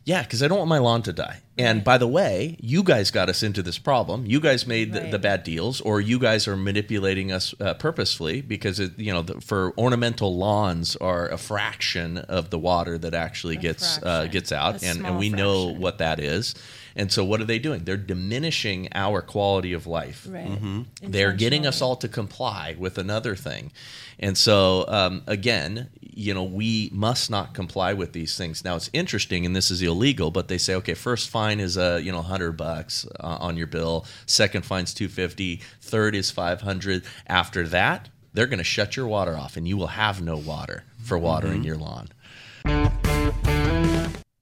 yeah, because I don't want my lawn to die. And by the way, you guys got us into this problem. You guys made the, Right. the bad deals, or you guys are manipulating us uh, purposefully because it, you know the, for ornamental lawns are a fraction of the water that actually gets uh, gets out, A and, and we know what that is. And so, what are they doing? They're diminishing our quality of life. Right. They're getting us all to comply with another thing. And so, um, again, you know, we must not comply with these things. Now, it's interesting, and this is illegal, but they say, okay, first fine is a you know hundred bucks uh, on your bill. Second fine's two fifty. Third is five hundred. After that, they're going to shut your water off, and you will have no water for watering your lawn.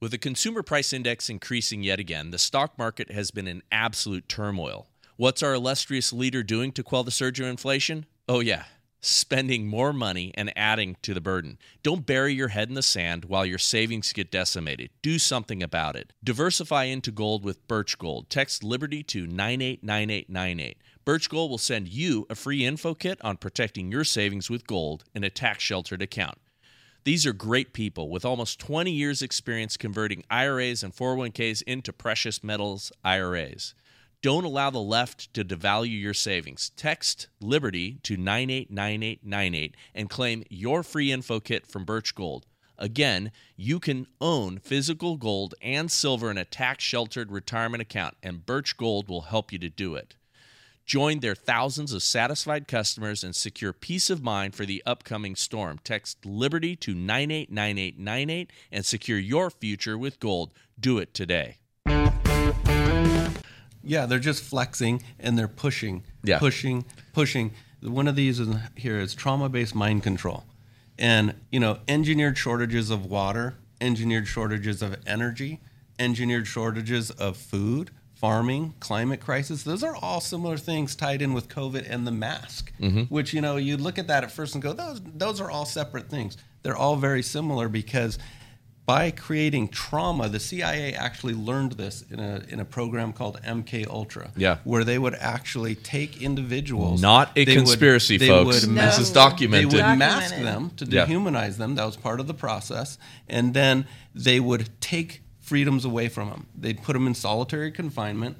With the consumer price index increasing yet again, the stock market has been in absolute turmoil. What's our illustrious leader doing to quell the surge of inflation? Oh, yeah, spending more money and adding to the burden. Don't bury your head in the sand while your savings get decimated. Do something about it. Diversify into gold with Birch Gold. Text Liberty to 989898. Birch Gold will send you a free info kit on protecting your savings with gold in a tax sheltered account. These are great people with almost 20 years' experience converting IRAs and 401ks into precious metals IRAs. Don't allow the left to devalue your savings. Text Liberty to 989898 and claim your free info kit from Birch Gold. Again, you can own physical gold and silver in a tax sheltered retirement account, and Birch Gold will help you to do it. Join their thousands of satisfied customers and secure peace of mind for the upcoming storm. Text Liberty to 989898 and secure your future with gold. Do it today. Yeah, they're just flexing and they're pushing, Yeah. pushing, pushing. One of these is here is trauma-based mind control, and you know, engineered shortages of water, engineered shortages of energy, engineered shortages of food, farming, climate crisis. Those are all similar things tied in with COVID and the mask. Mm-hmm. Which you know, you look at that at first and go, those those are all separate things. They're all very similar because by creating trauma, the CIA actually learned this in a in a program called MK Ultra. Yeah. where they would actually take individuals. Not a they would- conspiracy, they folks. would No. This is documented. They would Documented. mask them to Yeah. dehumanize them. That was part of the process, and then they would take freedoms away from them. They'd put them in solitary confinement,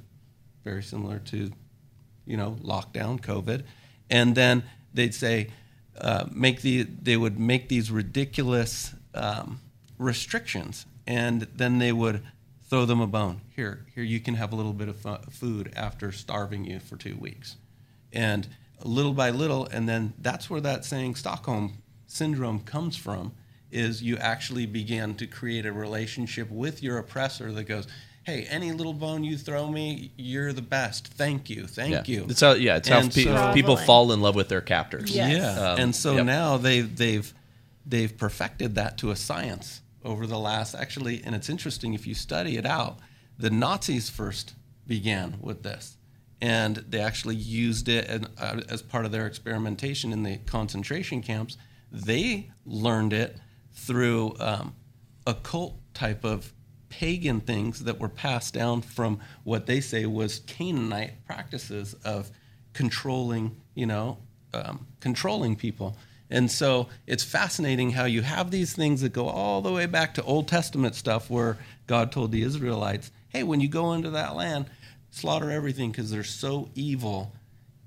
very similar to, you know, lockdown, COVID, and then they'd say, uh, make the they would make these ridiculous um, restrictions, and then they would throw them a bone. Here, here, you can have a little bit of fu- food after starving you for two weeks, and little by little, and then that's where that saying Stockholm syndrome comes from. Is you actually begin to create a relationship with your oppressor that goes, "Hey, any little bone you throw me, you're the best. Thank you, thank yeah. you." It's how, yeah, it's how pe- so- people fall in love with their captors. Yes. Yeah, Um, and so yep. now they've they've they've perfected that to a science over the last actually, and it's interesting if you study it out. The Nazis first began with this, and they actually used it as, uh, as part of their experimentation in the concentration camps. They learned it through um, occult type of pagan things that were passed down from what they say was Canaanite practices of controlling, you know, um, controlling people. And so it's fascinating how you have these things that go all the way back to Old Testament stuff where God told the Israelites, hey, when you go into that land, slaughter everything because they're so evil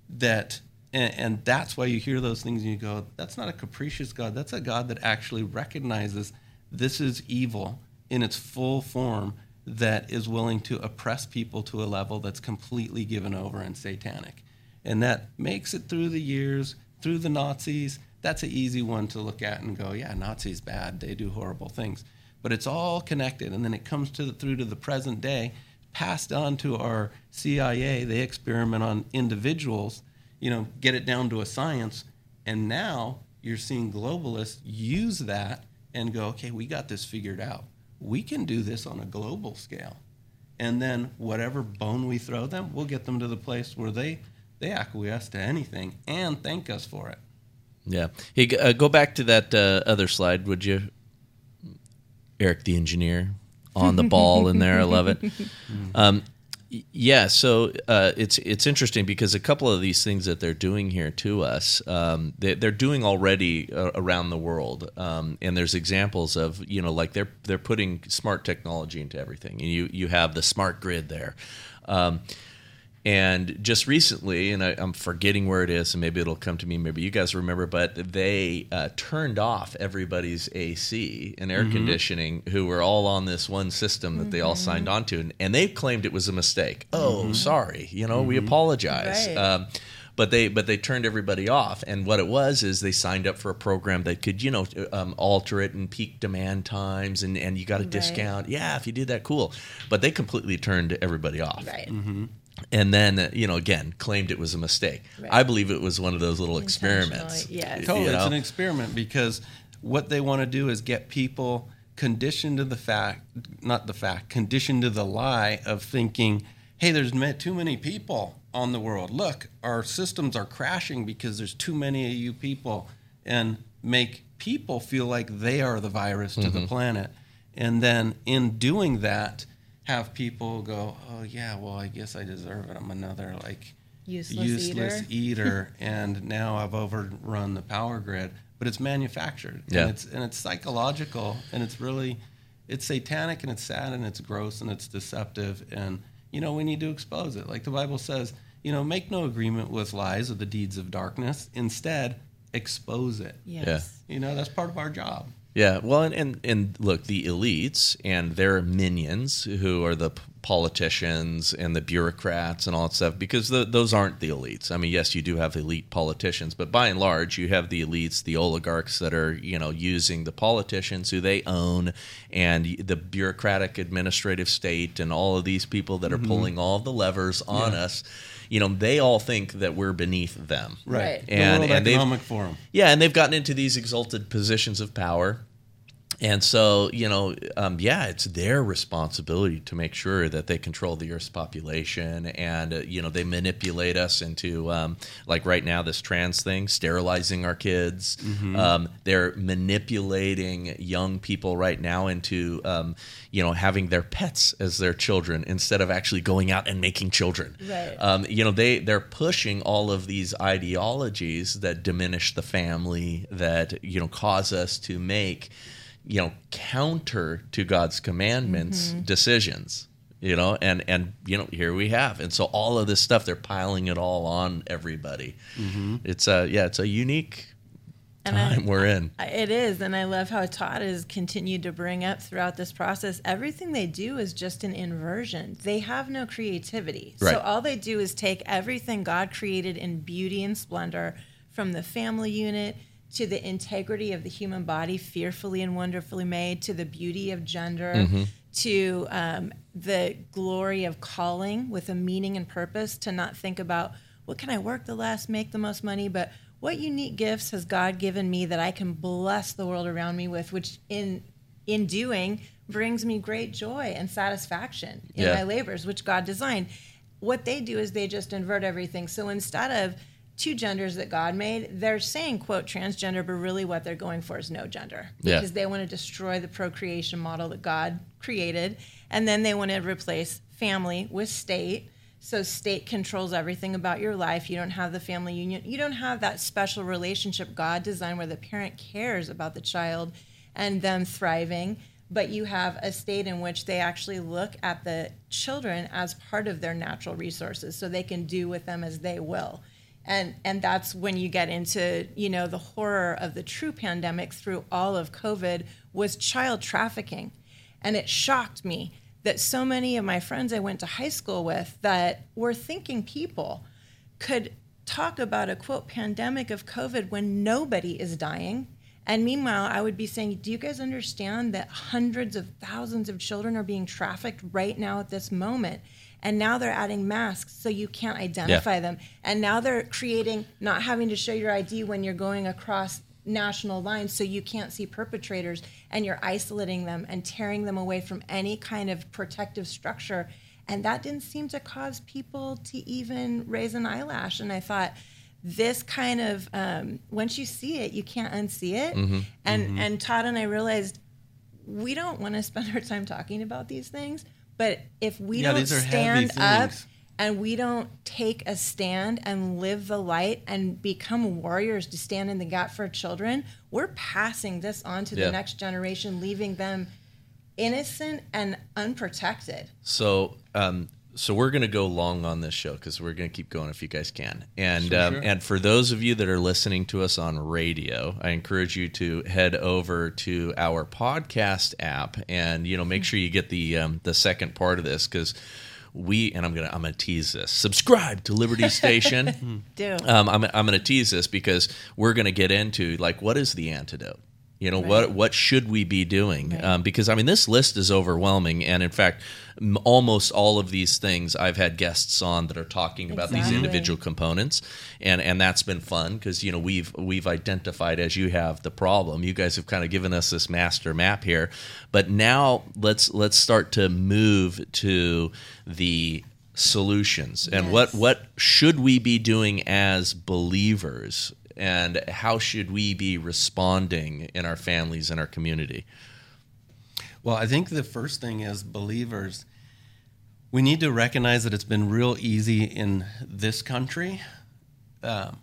that and, and that's why you hear those things and you go that's not a capricious god. That's a god that actually recognizes this is evil in its full form that is willing to oppress people to a level that's completely given over and satanic. And that makes it through the years through the nazis. That's an easy one to look at and go yeah nazis bad. They do horrible things. But it's all connected. And then it comes to the, through to the present day passed on to our cia they experiment on individuals you know get it down to a science and now you're seeing globalists use that and go okay we got this figured out we can do this on a global scale and then whatever bone we throw them we'll get them to the place where they they acquiesce to anything and thank us for it Yeah. Hey, uh, go back to that uh, other slide, would you, Eric, the engineer, on the ball in there. I love it. Um, yeah. So uh, it's it's interesting because a couple of these things that they're doing here to us, um, they, they're doing already uh, around the world, um, and there's examples of you know like they're they're putting smart technology into everything, and you you have the smart grid there. Um, and just recently, and I, I'm forgetting where it is, and maybe it'll come to me. Maybe you guys remember, but they uh, turned off everybody's AC and air conditioning, who were all on this one system that they all signed on to, and, and they claimed it was a mistake. Oh, sorry, you know, we apologize. Right. Um, but they but they turned everybody off, and what it was is they signed up for a program that could you know um, alter it in peak demand times, and and you got a Right. discount. Yeah, if you did that, cool. But they completely turned everybody off Right. And then uh, you know again claimed it was a mistake. Right. I believe it was one of those little experiments. Intentionally, yes. you Totally, it's an experiment because what they want to do is get people conditioned to the fact, not the fact, conditioned to the lie of thinking, hey, there's ma- too many people on the world. Look, our systems are crashing because there's too many of you people, and make people feel like they are the virus to the planet. And then in doing that, have people go, oh, yeah, well, I guess I deserve it. I'm another, like, Useless useless eater. eater, and now I've overrun the power grid. But it's manufactured, Yeah. and it's and it's psychological, and it's really, it's satanic, and it's sad, and it's gross, and it's deceptive, and you know we need to expose it. Like the Bible says, you know, make no agreement with lies or the deeds of darkness. Instead, expose it. Yes. You know, that's part of our job. Yeah, well, and, and and look, the elites and their minions, who are the politicians and the bureaucrats and all that stuff, because the, those aren't the elites. I mean, yes, you do have elite politicians, but by and large, you have the elites, the oligarchs that are you know using the politicians who they own, and the bureaucratic administrative state, and all of these people that are mm-hmm. pulling all the levers on us. You know, they all think that we're beneath them. Right. The And- World and Economic Forum. Yeah, and they've gotten into these exalted positions of power. And so, you know, um, yeah, it's their responsibility to make sure that they control the Earth's population, and uh, you know, they manipulate us into, um, like right now, this trans thing, sterilizing our kids. Um, they're manipulating young people right now into, um, you know, having their pets as their children instead of actually going out and making children. Right. Um, you know, they they're pushing all of these ideologies that diminish the family, that you know, cause us to make, you know, counter to God's commandments mm-hmm. decisions. You know, and and you know, here we have, and so all of this stuff, they're piling it all on everybody. Mm-hmm. It's a yeah, it's a unique And I- time we're in. I- It is, and I love how Todd has continued to bring up throughout this process. Everything they do is just an inversion. They have no creativity. Right. So all they do is take everything God created in beauty and splendor, from the family unit to the integrity of the human body, fearfully and wonderfully made, to the beauty of gender, Mm-hmm. to um, the glory of calling with a meaning and purpose. To not think about what can I work the less, make the most money, but what unique gifts has God given me that I can bless the world around me with, which in in doing brings me great joy and satisfaction in Yeah. my labors, which God designed. What they do is they just invert everything. So instead of two genders that God made, they're saying quote transgender, but really what they're going for is no gender Yeah. because they want to destroy the procreation model that God created, and then they want to replace family with state. So state controls everything about your life. You don't have the family union. You don't have that special relationship God designed where the parent cares about the child and them thriving. But you have a state in which they actually look at the children as part of their natural resources so they can do with them as they will. And and that's when you get into, you know, the horror of the true pandemic through all of COVID was child trafficking. And it shocked me that so many of my friends I went to high school with that were thinking people could talk about a quote pandemic of COVID when nobody is dying. And meanwhile, I would be saying, Do you guys understand that hundreds of thousands of children are being trafficked right now at this moment? And now they're adding masks so you can't identify them. And now they're creating not having to show your ID when you're going across national lines so you can't see perpetrators and you're isolating them and tearing them away from any kind of protective structure. And that didn't seem to cause people to even raise an eyelash. And I thought, this kind of um, once you see it, you can't unsee it. Mm-hmm. And and Todd and I realized we don't want to spend our time talking about these things, but if we Yeah, don't these are heavy stand up and we don't take a stand and live the light and become warriors to stand in the gap for children, we're passing this on to Yeah. the next generation, leaving them innocent and unprotected. So, um, so we're going to go long on this show because we're going to keep going if you guys can. And Sure, um, sure. and for those of you that are listening to us on radio, I encourage you to head over to our podcast app and you know make sure you get the um, the second part of this because we and I'm gonna I'm gonna tease this. Subscribe to Liberty Station. Do. um, I'm, I'm going to tease this because we're going to get into like what is the antidote you know what Right. what should we be doing? Right. um, because i mean this list is overwhelming and in fact m- almost all of these things i've had guests on that are talking about these individual components and and that's been fun because you know we've we've identified as you have the problem. You guys have kind of given us this master map here but now let's let's start to move to the solutions. And what what should we be doing as believers and how should we be responding in our families and our community Well, I think the first thing is believers, we need to recognize that it's been real easy in this country um,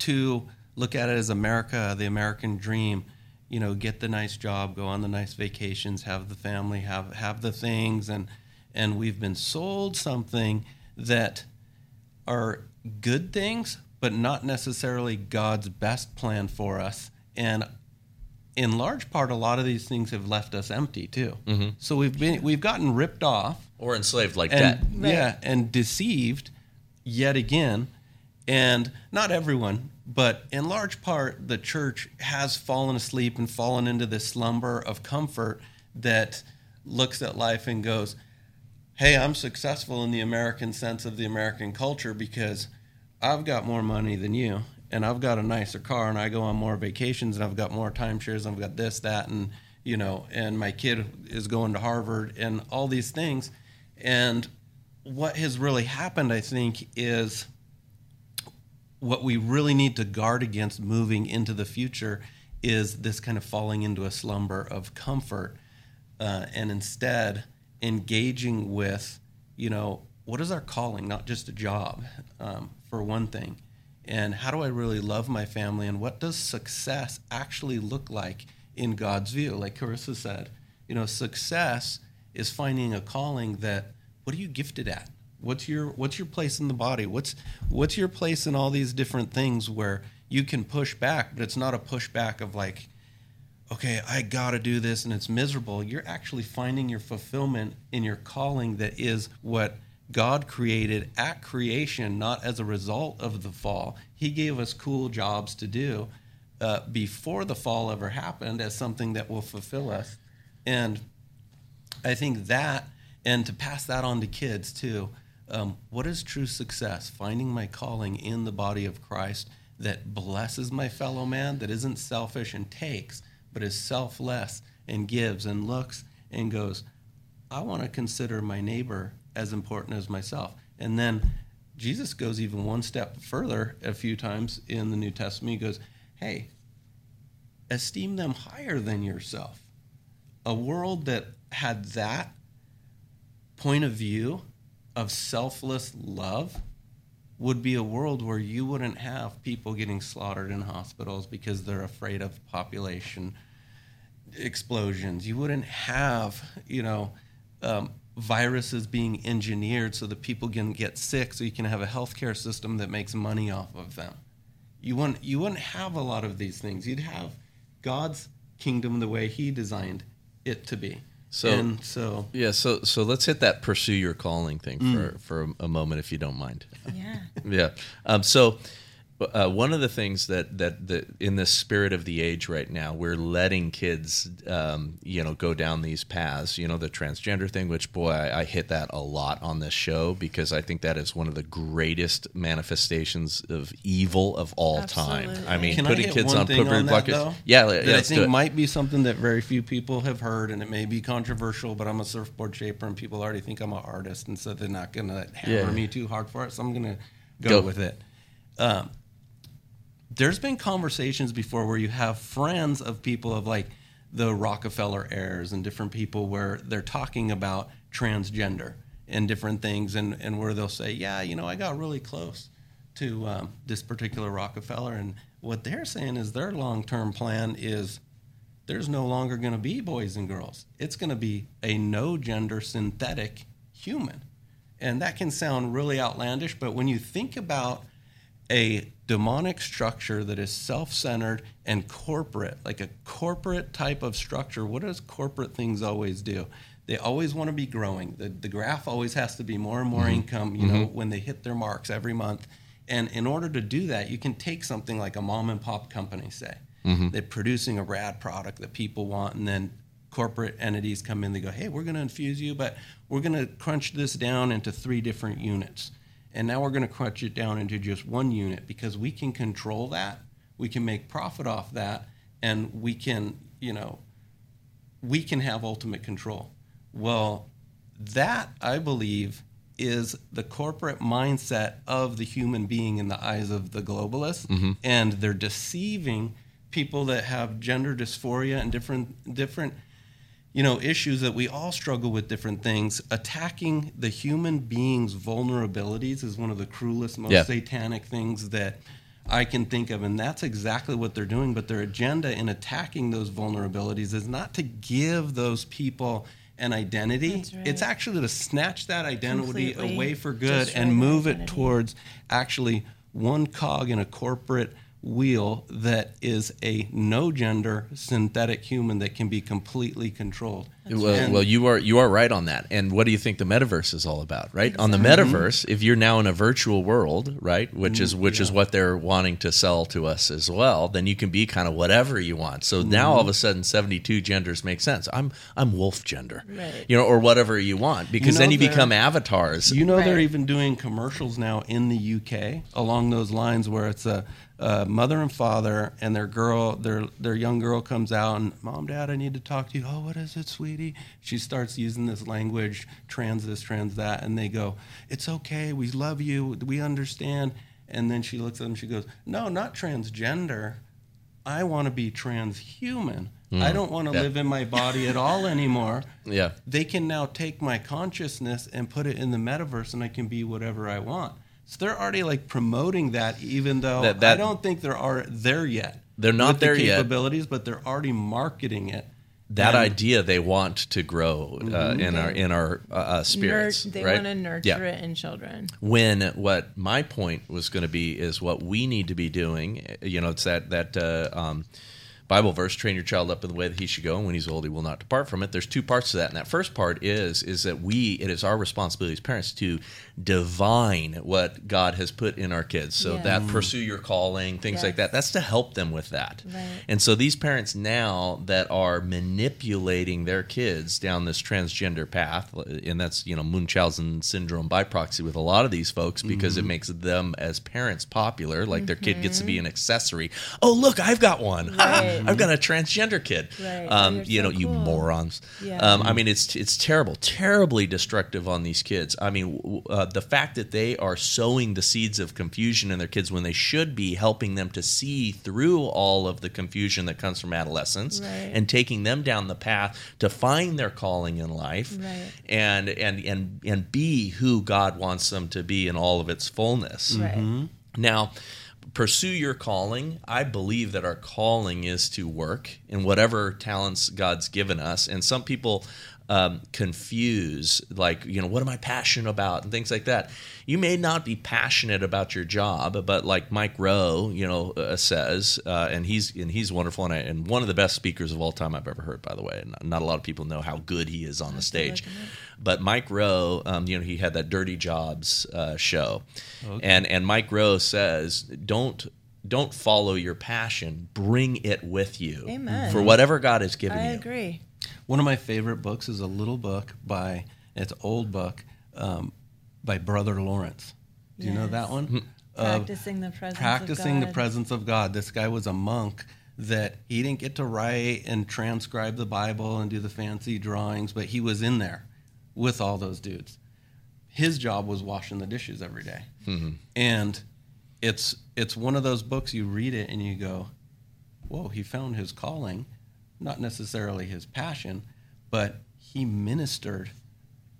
to look at it as America, the American dream. You know, get the nice job, go on the nice vacations, have the family, have have the things, and and we've been sold something that are good things, but not necessarily God's best plan for us. And in large part, a lot of these things have left us empty too. Mm-hmm. So we've been we've gotten ripped off or enslaved like that and Right. yeah, and deceived yet again. And not everyone, but in large part, the church has fallen asleep and fallen into this slumber of comfort that looks at life and goes, Hey, I'm successful in the American sense of the American culture because I've got more money than you, and I've got a nicer car, and I go on more vacations, and I've got more timeshares, and I've got this, that, and you know, and my kid is going to Harvard, and all these things. And what has really happened, I think, is what we really need to guard against moving into the future is this kind of falling into a slumber of comfort uh, and instead engaging with, you know, what is our calling, not just a job, um, for one thing. And how do I really love my family? And what does success actually look like in God's view? Like Carissa said, you know, success is finding a calling that, what are you gifted at? What's your what's your place in the body? What's what's your place in all these different things where you can push back, but it's not a pushback of like, okay, I got to do this and it's miserable. You're actually finding your fulfillment in your calling that is what God created at creation, not as a result of the fall. He gave us cool jobs to do uh, before the fall ever happened as something that will fulfill us. And I think that, and to pass that on to kids too, um, what is true success? Finding my calling in the body of Christ that blesses my fellow man, that isn't selfish and takes, but is selfless and gives and looks and goes, I want to consider my neighbor as important as myself. And then Jesus goes even one step further a few times in the New Testament. He goes, Hey, esteem them higher than yourself. A world that had that point of view of selfless love would be a world where you wouldn't have people getting slaughtered in hospitals because they're afraid of population explosions. You wouldn't have, you know, um, viruses being engineered so that people can get sick, so you can have a healthcare system that makes money off of them. You wouldn't, you wouldn't have a lot of these things. You'd have God's kingdom the way He designed it to be. So- and so yeah so so let's hit that pursue your calling thing Mm. for for a, a moment if you don't mind Yeah. yeah. Um, so uh, one of the things that, that that in the spirit of the age right now, we're letting kids, um, you know, go down these paths. You know, the transgender thing, which boy, I, I hit that a lot on this show because I think that is one of the greatest manifestations of evil of all time. I mean, Can putting hit kids on thing poo-poo that, buckets. though? Yeah, yeah, I let's do think it. might be something that very few people have heard, and it may be controversial. But I'm a surfboard shaper, and people already think I'm an artist, and so they're not going to hammer Yeah. me too hard for it. So I'm going to go, Go. with it. um, there's been conversations before where you have friends of people of like the Rockefeller heirs and different people where they're talking about transgender and different things, and, and where they'll say, Yeah, you know, I got really close to um, this particular Rockefeller. And what they're saying is their long term plan is there's no longer going to be boys and girls. It's going to be a no gender synthetic human. And that can sound really outlandish, but when you think about a demonic structure that is self centered and corporate, like a corporate type of structure, what does corporate things always do? They always want to be growing. The, the graph always has to be more and more mm-hmm. income, you mm-hmm. know, when they hit their marks every month. And in order to do that, you can take something like a mom and pop company, say. Mm-hmm. They're producing a rad product that people want, and then corporate entities come in. They go, "Hey, we're going to infuse you, but we're going to crunch this down into three different units, and now we're going to crunch it down into just one unit because we can control that. We can make profit off that, and we can, you know, we can have ultimate control." Well, that I believe is the corporate mindset of the human being in the eyes of the globalists, mm-hmm. and they're deceiving people that have gender dysphoria and different different you know issues that we all struggle with different things attacking the human being's vulnerabilities is one of the cruelest most yeah. satanic things that I can think of and that's exactly what they're doing but their agenda in attacking those vulnerabilities is not to give those people an identity. Right. It's actually to snatch that identity Completely away for good and move it towards actually one cog in a corporate wheel that is a no gender synthetic human that can be completely controlled. Well, well, you are you are right on that. And what do you think the metaverse is all about, right? Exactly. On the metaverse, if you're now in a virtual world, right, which is which yeah. is what they're wanting to sell to us as well, then you can be kind of whatever you want. So mm-hmm. now all of a sudden 72 genders make sense. I'm I'm wolf gender. Right. You know, or whatever you want because you know then you become avatars. You know right. they're even doing commercials now in the UK along those lines where it's a uh, mother and father and their girl their their young girl comes out and mom dad i need to talk to you. Oh what is it sweetie? She starts using this language trans this trans that and they go it's okay we love you we understand. And then she looks at them she goes no not transgender. I want to be transhuman. Mm. i don't want to yeah. live in my body at all anymore. Yeah. They can now take my consciousness and put it in the metaverse and i can be whatever i want so they're already like promoting that, even though that, that, I don't think they're are there yet. They're not there the capabilities, yet. Capabilities, but they're already marketing it. That and, idea they want to grow uh, mm-hmm. in our in our uh, uh spirits. Nur- they right? want to nurture yeah. it in children. When what my point was going to be is what we need to be doing. You know, it's that that. Uh, um, Bible verse, train your child up in the way that he should go, and when he's old, he will not depart from it. There's two parts to that, and that first part is is that we it is our responsibility as parents to divine what God has put in our kids. So yes. that pursue your calling, things yes. like that. That's to help them with that. Right. And so these parents now that are manipulating their kids down this transgender path, and that's you know Munchausen syndrome by proxy with a lot of these folks because mm-hmm. it makes them as parents popular. Like mm-hmm. their kid gets to be mm-hmm. an accessory. Oh look, I've got one. Right. I've got a transgender kid. Right. Um, you so know, cool. you morons. Yeah. Um, I mean, it's it's terrible, terribly destructive on these kids. I mean, uh, the fact that they are sowing the seeds of confusion in their kids when they should be helping them to see through all of the confusion that comes from adolescence right. and taking them down the path to find their calling in life right. and and and and be who God wants them to be in all of its fullness. Mm-hmm. Now pursue your calling. I believe that our calling is to work in whatever talents God's given us. And some people um, confuse, like, you know, what am I passionate about and things like that. You may not be passionate about your job, but like Mike Rowe, you know, uh, says, uh, and he's and he's wonderful and, I, and one of the best speakers of all time I've ever heard. By the way, not, not a lot of people know how good he is on the stage. But Mike Rowe, um, you know, he had that Dirty Jobs uh, show, okay. and and Mike Rowe says, don't don't follow your passion bring it with you Amen. for whatever god has given I you i agree one of my favorite books is a little book by it's an old book um, by brother lawrence do yes. you know that one hmm. practicing the presence practicing the presence of god this guy was a monk that he didn't get to write and transcribe the bible and do the fancy drawings but he was in there with all those dudes. His job was washing the dishes every day. Mm-hmm. And it's it's one of those books you read it and you go, "Whoa, he found his calling, not necessarily his passion, but he ministered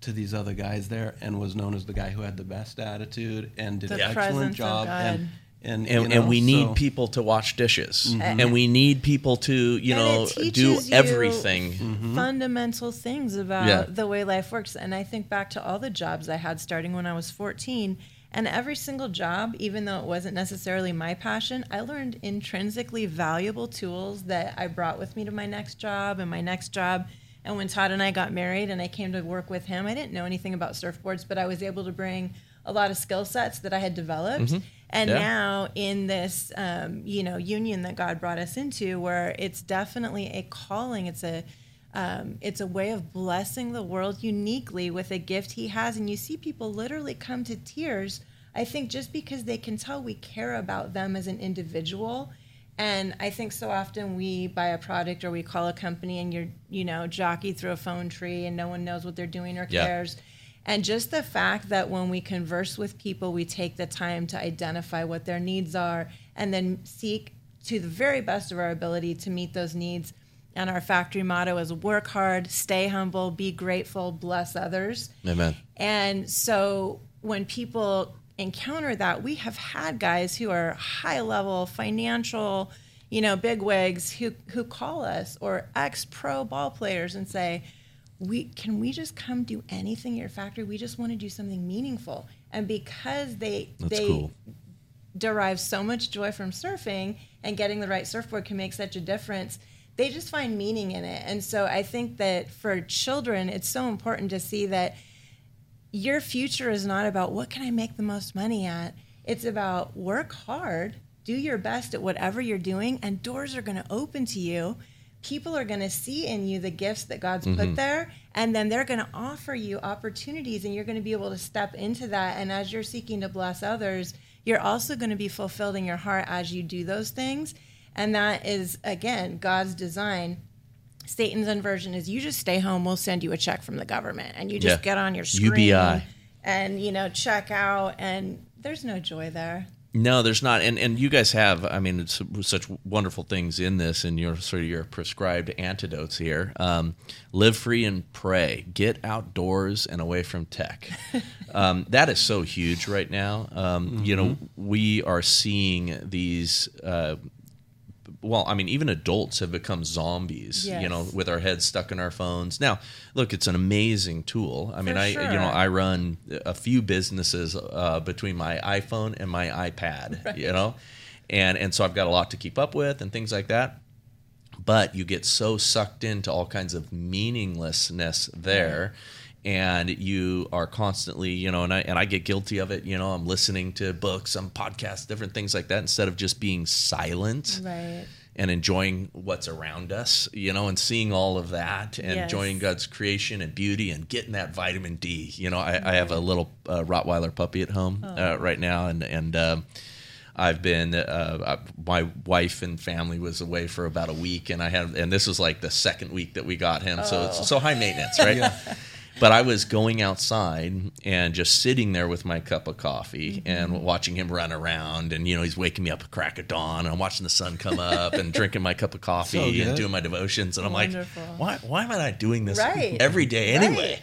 to these other guys there and was known as the guy who had the best attitude and did The an presence excellent of job God. and and, and, you know, and we need so- people to wash dishes Mhm. and we need people to you And know do everything Mm-hmm. fundamental things about Yeah. the way life works. And I think back to all the jobs I had starting when I was 14. And every single job, even though it wasn't necessarily my passion, I learned intrinsically valuable tools that I brought with me to my next job and my next job. And when Todd and I got married and I came to work with him, I didn't know anything about surfboards, but I was able to bring a lot of skill sets that I had developed. And Yeah. now in this, um, you know, union that God brought us into, where it's definitely a calling, it's a um, it's a way of blessing the world uniquely with a gift He has, and you see people literally come to tears. I think just because they can tell we care about them as an individual, and I think so often we buy a product or we call a company and you're you know jockey through a phone tree and no one knows what they're doing or Yeah. cares. And just the fact that when we converse with people, we take the time to identify what their needs are and then seek to the very best of our ability to meet those needs. And our factory motto is work hard, stay humble, be grateful, bless others. amen And so when people encounter that, we have had guys who are high level financial, you know, big wigs who who call us or ex pro ball players and say, "We can we just come do anything at your factory? We just want to do something meaningful." And because they That's they cool. derive so much joy from surfing and getting the right surfboard can make such a difference they just find meaning in it. And so i think that for children it's so important to see that your future is not about what can i make the most money at. It's about work hard do your best at whatever you're doing and doors are going to open to you. People are going to see in you the gifts that god's put mm-hmm. there and then they're going to offer you opportunities and you're going to be able to step into that. And as you're seeking to bless others you're also going to be fulfilled in your heart as you do those things and that is again god's design Satan's inversion is you just stay home, we'll send you a check from the government and you just Yeah. get on your screen UBI. and you know check out and there's no joy there. No, there's not, and and you guys have. I mean, it's such wonderful things in this, and your sort of your prescribed antidotes here. Um, live free and pray. Get outdoors and away from tech. um, that is so huge right now. Um, You know, we are seeing these. Uh, well, I mean, even adults have become zombies. You know, with our heads stuck in our phones. Now, look, it's an amazing tool. I mean, For I you know. I run a few businesses uh, between my iPhone and my iPad. You know, and and so I've got a lot to keep up with and things like that. But you get so sucked into all kinds of meaninglessness there. And you are constantly, you know, and I and I get guilty of it. You know, I'm listening to books, I'm podcasts, different things like that, instead of just being silent Right. and enjoying what's around us, you know, and seeing all of that and Yes. enjoying God's creation and beauty and getting that vitamin D. You know, I, I have a little uh, Rottweiler puppy at home uh, right now, and and um, I've been uh, my wife and family was away for about a week, and I had and this was like the second week that we got him, so it's so high maintenance, right? But I was going outside and just sitting there with my cup of coffee mm-hmm. and watching him run around. And, you know, he's waking me up at crack of dawn. And I'm watching the sun come up and drinking my cup of coffee So and doing my devotions. And I'm Wonderful. like, why, why am I not doing this Right. every day anyway? Right.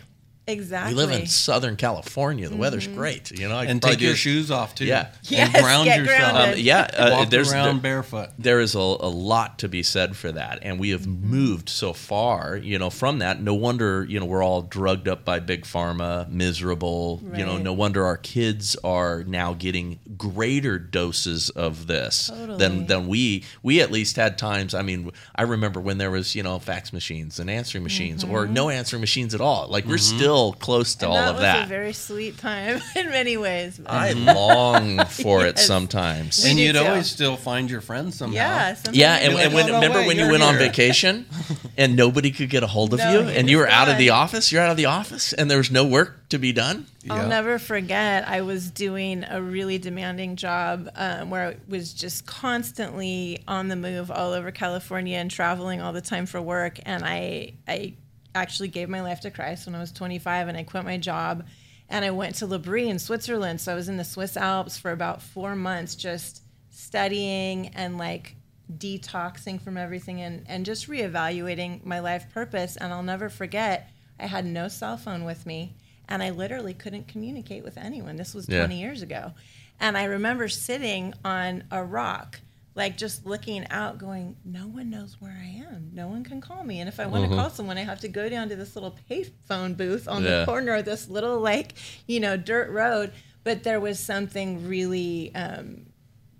Exactly. We live in Southern California. The weather's great. You know, I and take your do- shoes off too. Yeah. Yes, and ground get yourself. grounded. Um, yeah, uh, Walk there's around there- barefoot. there is a, a lot to be said for that and we have Mm-hmm. moved so far you know from that no wonder you know we're all drugged up by big pharma miserable you know no wonder our kids are now getting greater doses of this Totally. than than we we at least had times i mean i remember when there was you know fax machines and answering machines or no answering machines at all like we're still close to Mm-hmm. And all that of was that a very sweet time in many ways. i long for it sometimes and you'd too. always still find your friends somehow. yeah. sometimes Yeah, and, do. and when, no, no, remember wait, when you you're went on vacation and nobody could get a hold of No, you, and you were out of the office, you're out of the office, and there was no work to be done. I'll Yeah. never forget. I was doing a really demanding job um, where I was just constantly on the move all over California and traveling all the time for work. And I, I actually gave my life to Christ when I was 25, and I quit my job. And I went to L'Abri in Switzerland. So I was in the Swiss Alps for about four months, just studying and like detoxing from everything and, and just reevaluating my life purpose. And I'll never forget, I had no cell phone with me and I literally couldn't communicate with anyone. This was Yeah. 20 years ago. And I remember sitting on a rock, like just looking out, going, No one knows where I am. No one can call me. And if I want to call someone, I have to go down to this little payphone booth on Yeah. the corner of this little, like, you know, dirt road. But there was something really um,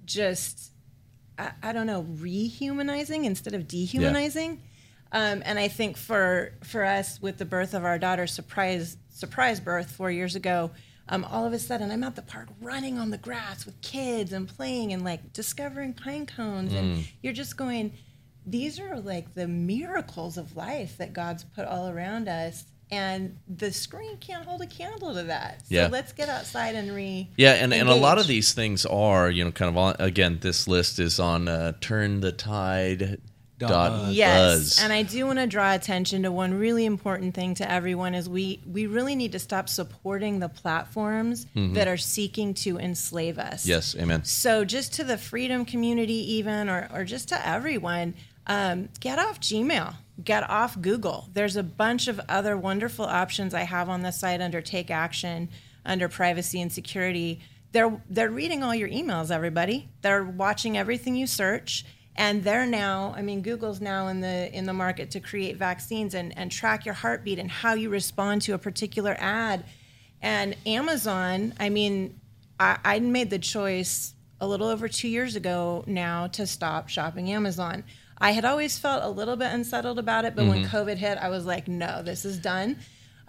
just I, I don't know, rehumanizing instead of dehumanizing. Um, and I think for for us with the birth of our daughter, surprise surprise birth four years ago, um, all of a sudden I'm at the park running on the grass with kids and playing and like discovering pine cones, and you're just going. These are like the miracles of life that God's put all around us, and the screen can't hold a candle to that. So Yeah. let's get outside and re. Yeah, and, and a lot of these things are, you know, kind of on, again, this list is on uh, turn the tide dot Dot Yes, buzz. and I do want to draw attention to one really important thing to everyone is we we really need to stop supporting the platforms that are seeking to enslave us. Mm-hmm. yes, amen. So just to the freedom community, even or or just to everyone, um, get off Gmail, get off Google. There's a bunch of other wonderful options I have on the site under Take Action, under Privacy and Security. They're they're reading all your emails, everybody. They're watching everything you search. And they're now, I mean, Google's now in the in the market to create vaccines and, and track your heartbeat and how you respond to a particular ad. And Amazon, I mean, I, I made the choice a little over two years ago now to stop shopping Amazon. I had always felt a little bit unsettled about it, but when COVID hit, I was like, no, this is done.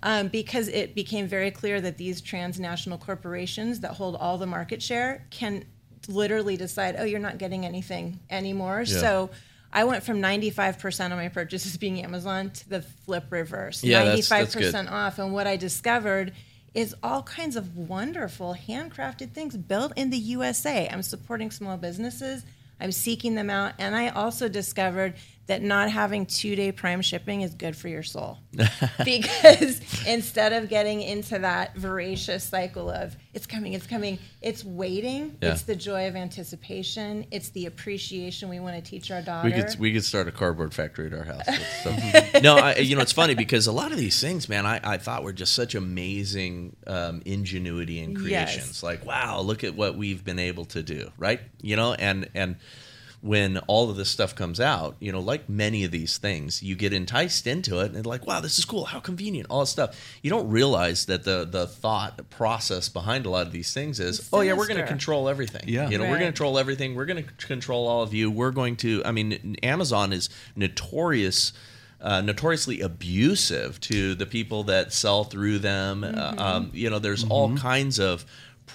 Um, because it became very clear that these transnational corporations that hold all the market share can literally decide, oh, you're not getting anything anymore. Yeah. So I went from 95% of my purchases being Amazon to the flip reverse. Yeah, that's- that's good. 95% off. And what I discovered is all kinds of wonderful handcrafted things built in the USA. I'm supporting small businesses. I'm seeking them out. And I also discovered that not having two day prime shipping is good for your soul. because instead of getting into that voracious cycle of it's coming, it's coming, it's waiting. Yeah. It's the joy of anticipation. It's the appreciation we want to teach our daughter. We could we could start a cardboard factory at our house. No, I, you know it's funny because a lot of these things, man, I, I thought were just such amazing um, ingenuity and Yes. creations. Like, wow, look at what we've been able to do, right? You know, and and when all of this stuff comes out, you know, like many of these things, you get enticed into it and like, wow, this is cool, how convenient, all this stuff. You don't realize that the the thought process behind a lot of these things is, It's oh yeah, we're going to control everything. Yeah. you know, we're going to control everything. We're going to control all of you. We're going to. I mean, Amazon is notorious. Uh, notoriously abusive to the people that sell through them. Uh, um, you know, there's all kinds of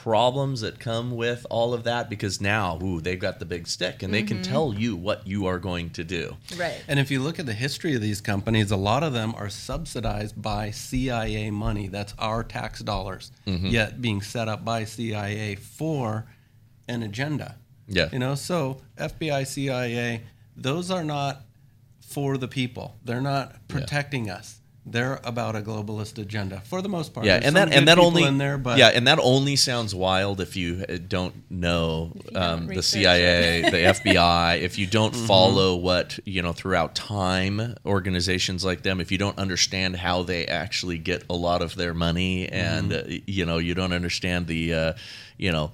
problems that come with all of that because now, ooh, they've got the big stick and they can mm-hmm. tell you what you are going to do. right. And if you look at the history of these companies, a lot of them are subsidized by CIA money. That's our tax dollars, mm-hmm. yet being set up by CIA for an agenda. Yeah. You know, so FBI, CIA, those are not for the people. They're not protecting us. They're about a globalist agenda for the most part. Yeah, There's and that and that only in there, but yeah, and that only sounds wild if you uh, don't know you um, the CIA, the FBI, if you don't follow what you know throughout time organizations like them, if you don't understand how they actually get a lot of their money, and uh, you know you don't understand the uh, you know.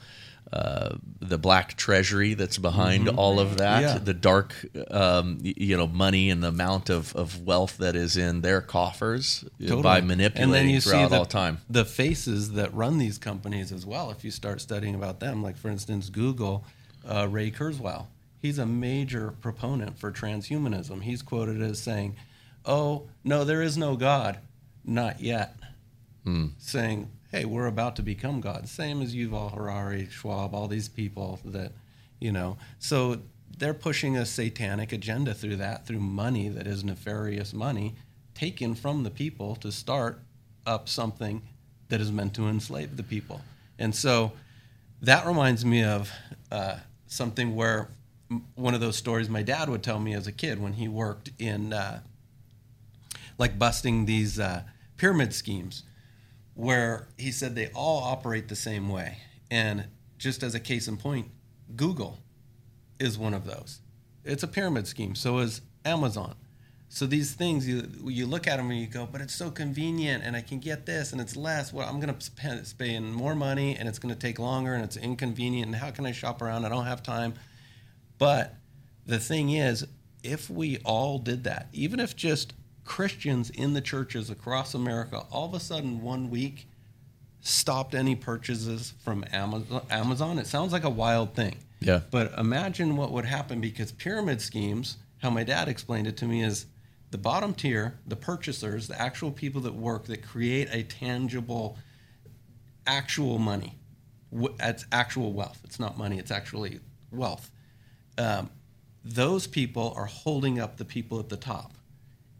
Uh, the black treasury that's behind all of that, Yeah. the dark, um, you know, money and the amount of, of wealth that is in their coffers uh, Totally. by and then manipulating you see throughout the, all time. the faces that run these companies as well. If you start studying about them, like for instance, Google, uh, Ray Kurzweil, he's a major proponent for transhumanism. He's quoted as saying, "Oh no, there is no God, not yet." Saying, "Hey, we're about to become God." Same as Yuval Harari, Schwab, all these people that, you know, so they're pushing a satanic agenda through that, through money that is nefarious money taken from the people to start up something that is meant to enslave the people. And so that reminds me of uh, something where one of those stories my dad would tell me as a kid when he worked in uh, like busting these uh, pyramid schemes where he said they all operate the same way. And just as a case in point, Google is one of those. It's a pyramid scheme. So is Amazon. So these things you you look at them and you go, but it's so convenient, and I can get this, and it's less. Well, I'm going to spend more money, and it's going to take longer, and it's inconvenient. And how can I shop around? I don't have time. But the thing is, if we all did that, even if just Christians in the churches across America all of a sudden one week stopped any purchases from Amazon, Amazon, it sounds like a wild thing. Yeah. But imagine what would happen because pyramid schemes, how my dad explained it to me is the bottom tier, the purchasers, the actual people that work that create a tangible actual money. It's actual wealth. It's not money, it's actually wealth. Um, those people are holding up the people at the top.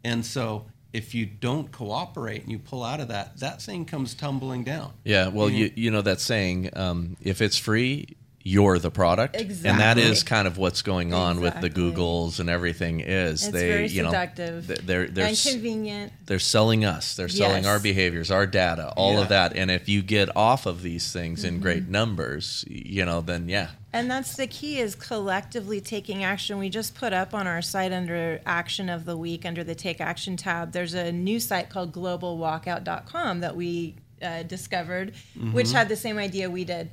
And so if you don't cooperate and you pull out of that, that thing comes tumbling down. Yeah, well, you you know that saying, um, if it's free, you're the product, exactly. and that is kind of what's going on exactly. with the Googles and everything. Is it's they, very you know, seductive they're they're and convenient. They're selling us. They're selling Yes. our behaviors, our data, all Yeah. of that. And if you get off of these things in great Mm-hmm. numbers, you know, then yeah, And that's the key is collectively taking action. We just put up on our site under action of the week under the take action tab. There's a new site called globalwalkout.com that we uh, discovered, which had the same idea we did.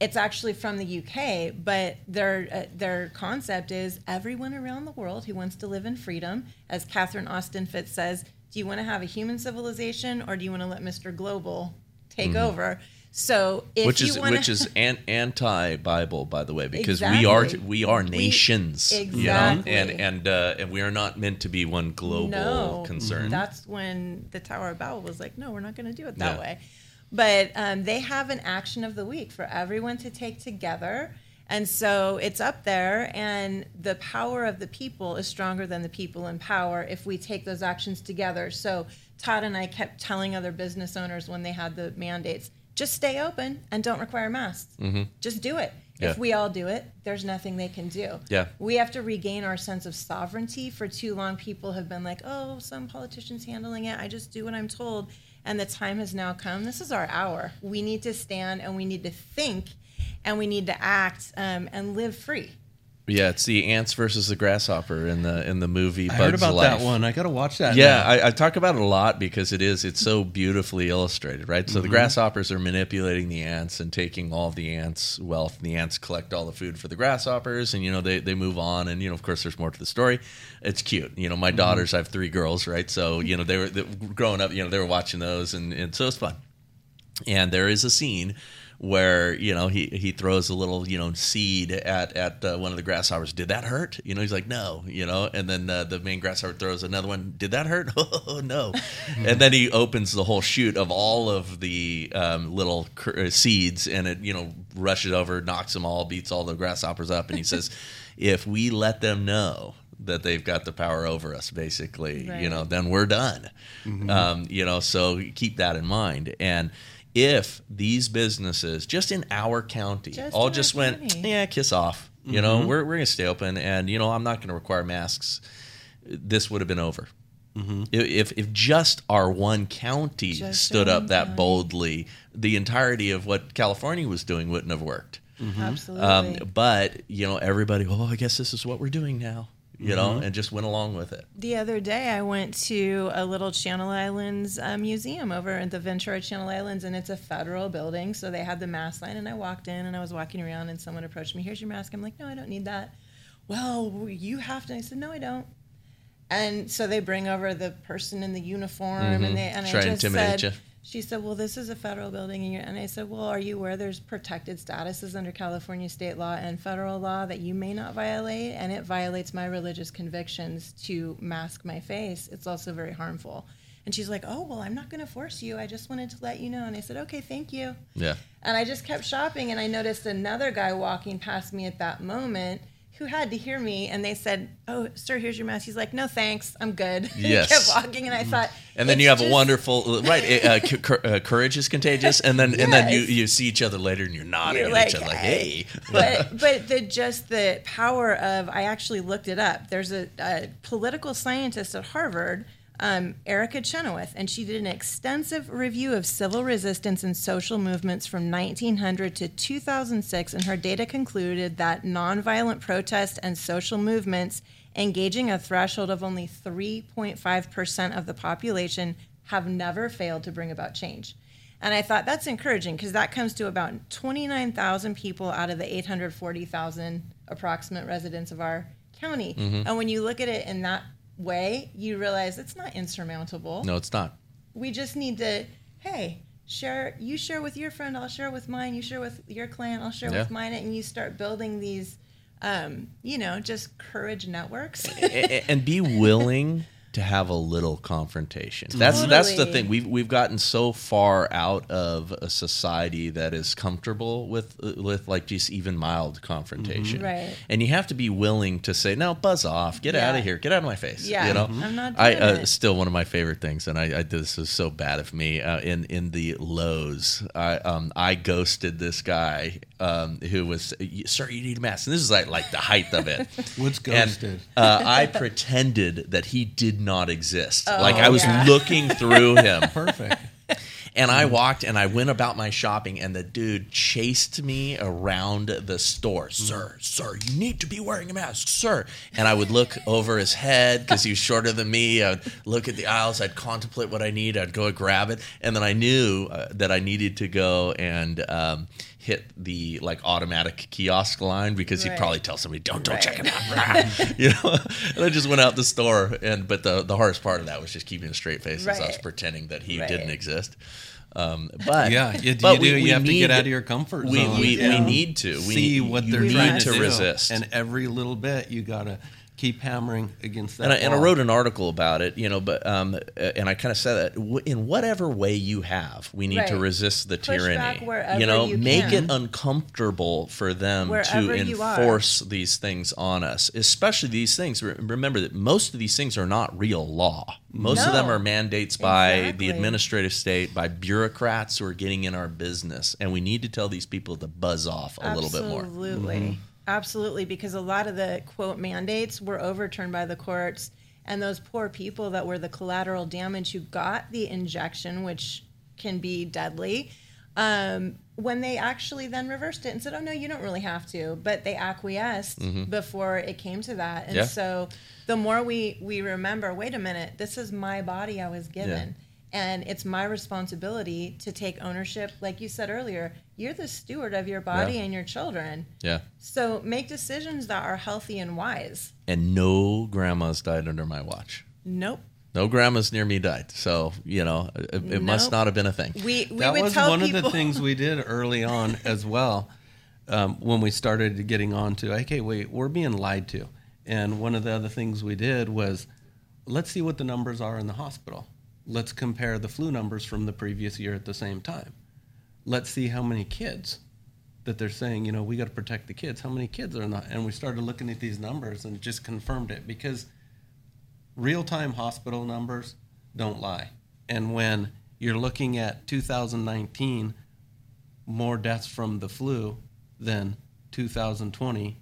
It's actually from the UK, but their uh, their concept is everyone around the world who wants to live in freedom, as Catherine Austin Fitts says, do you want to have a human civilization or do you want to let Mr. Global take over? So if which you is wanna, which is an, anti-Bible, by the way, because we are we are We- nations, you know, Exactly. and and uh, and we are not meant to be one global no, concern. That's when the Tower of Babel was like, no, we're not going to do it that Yeah. way. But um, they have an action of the week for everyone to take together. And so it's up there, and the power of the people is stronger than the people in power if we take those actions together. So Todd and I kept telling other business owners when they had the mandates just stay open and don't require masks. Just do it. Yeah. If we all do it, there's nothing they can do. Yeah. We have to regain our sense of sovereignty. For too long, people have been like, oh, some politician's handling it. I just do what I'm told. And the time has now come. This is our hour. We need to stand and we need to think and we need to act um, and live free. Yeah, it's the ants versus the grasshopper in the in the movie. I Bugs heard about Life. that one. I got to watch that. Yeah. I, I talk about it a lot because it is it's so beautifully illustrated, right? So the Mm-hmm. grasshoppers are manipulating the ants and taking all of the ants' wealth, and the ants collect all the food for the grasshoppers, and you know they they move on, and you know of course there's more to the story. It's cute, you know. My Mm-hmm. daughters, I have three girls, right? So you know they were they, growing up, you know they were watching those, and, and so it's fun. And there is a scene where you know he he throws a little you know seed at at uh, one of the grasshoppers. Did that hurt? You know he's like no, you know. And then uh, the main grasshopper throws another one. Did that hurt? Oh no! and then he opens the whole shoot of all of the um, little cr- uh, seeds, and it you know rushes over, knocks them all, beats all the grasshoppers up, and he says, "If we let them know." That they've got the power over us, basically, you know, then we're done. Um, you know, so keep that in mind. And if these businesses just in our county Just all just went, county. yeah, kiss off. You know, mm-hmm. we're we're gonna stay open, and you know, I'm not gonna require masks. This would have been over. Mm-hmm. If if just our one county Just stood up that county. boldly, the entirety of what California was doing wouldn't have worked. Mm-hmm. Absolutely. Um, but you know, everybody, oh, I guess this is what we're doing now. You know, and just went along with it. the other day I went to a little Channel Islands uh, museum over at the Ventura Channel Islands, and it's a federal building. So they had the mask line, and I walked in and I was walking around, and someone approached me. Here's your mask. I'm like, no, I don't need that. Well, you have to. I said, no, I don't. And so they bring over the person in the uniform, and they and Try I to just intimidate said, you. She said, "Well, this is a federal building," and, I said, "Well, are you aware there's protected statuses under California state law and federal law that you may not violate, and it violates my religious convictions to mask my face. It's also very harmful." And she's like, "Oh, well, I'm not going to force you. I just wanted to let you know." And I said, "Okay, thank you." Yeah. And I just kept shopping, and I noticed another guy walking past me at that moment who had to hear me, and they said, "Oh, sir, here's your mask." He's like, "No, thanks, I'm good." Yes. kept walking, and I thought, And then you have a wonderful right. Uh, c- uh, courage is contagious, and then and then you, you see each other later, and you're nodding You're at each like, other like, "Hey." "Hey." but but the just the power of I actually looked it up. There's a, a political scientist at Harvard. Um, Erica Chenoweth, and she did an extensive review of civil resistance and social movements from 1900 to 2006, and her data concluded that nonviolent protest and social movements engaging a threshold of only 3.5% of the population have never failed to bring about change. And I thought that's encouraging because that comes to about 29,000 people out of the 840,000 approximate residents of our county. Mm-hmm. And when you look at it in that way, you realize it's not insurmountable. No, it's not. We just need to, hey, share. You share with your friend, I'll share with mine. You share with your clan, I'll share Yeah. with mine, and you start building these, um, you know, just courage networks. And be willing to have a little confrontation. That's that's the thing. We've we've gotten so far out of a society that is comfortable with with like just even mild confrontation. Mhm. Right. And you have to be willing to say, "No, buzz off. Get Yeah. out of here. Get out of my face." Yeah. You know. Mhm. I'm not I uh, still one of my favorite things, and I, I this is so bad of me. Uh, in in the Lowe's, I um I ghosted this guy um who was, "Sir, you need a mask." And this is like like the height of it. What's And, ghosted? uh, I pretended that he did not exist. Oh, like I was yeah. looking through him. Perfect. And I walked and I went about my shopping, and the dude chased me around the store. Sir, sir, you need to be wearing a mask, sir. And I would look over his head because he was shorter than me. I'd look at the aisles, I'd contemplate what I need, I'd go and grab it. And then I knew uh, that I needed to go and um, hit the like automatic kiosk line because he'd probably tell somebody, don't, don't check it out. you know, and I just went out the store. And but the, the hardest part of that was just keeping a straight face as I was pretending that he Right. didn't exist. Um, but Yeah, you, but you do. we- you we have to get out of your comfort zone. we, we Yeah. need to we see need, what they're need trying to do. resist. and every little bit you gotta keep hammering against that. and I, and I wrote an article about it, you know, but um, uh, and I kind of said that in whatever way you have, we need to resist the Push tyranny. back wherever you know, you make can. it uncomfortable for them Wherever to enforce these things on us, especially these things. Remember that most of these things are not real law. Most of them are mandates by Exactly. the administrative state, by bureaucrats who are getting in our business, and we need to tell these people to buzz off a little bit more. Absolutely. Absolutely, because a lot of the quote mandates were overturned by the courts, and those poor people that were the collateral damage who got the injection, which can be deadly, um, when they actually then reversed it and said, "Oh no, you don't really have to," but they acquiesced before it came to that, and Mm-hmm. Yeah. so the more we we remember, wait a minute, this is my body I was given. And it's my responsibility to take ownership. Like you said earlier, you're the steward of your body Yeah. and your children. Yeah. So make decisions that are healthy and wise. And no grandmas died under my watch. Nope. No grandmas near me died. So, you know, it, it must not have been a thing. We we that would was tell one people of the things we did early on as well um, when we started getting on to okay wait we're being lied to and one of the other things we did was let's see what the numbers are in the hospital let's compare the flu numbers from the previous year at the same time let's see how many kids that they're saying you know we got to protect the kids how many kids are not and we started looking at these numbers and just confirmed it because real-time hospital numbers don't lie. And when you're looking at 2019, more deaths from the flu than 2020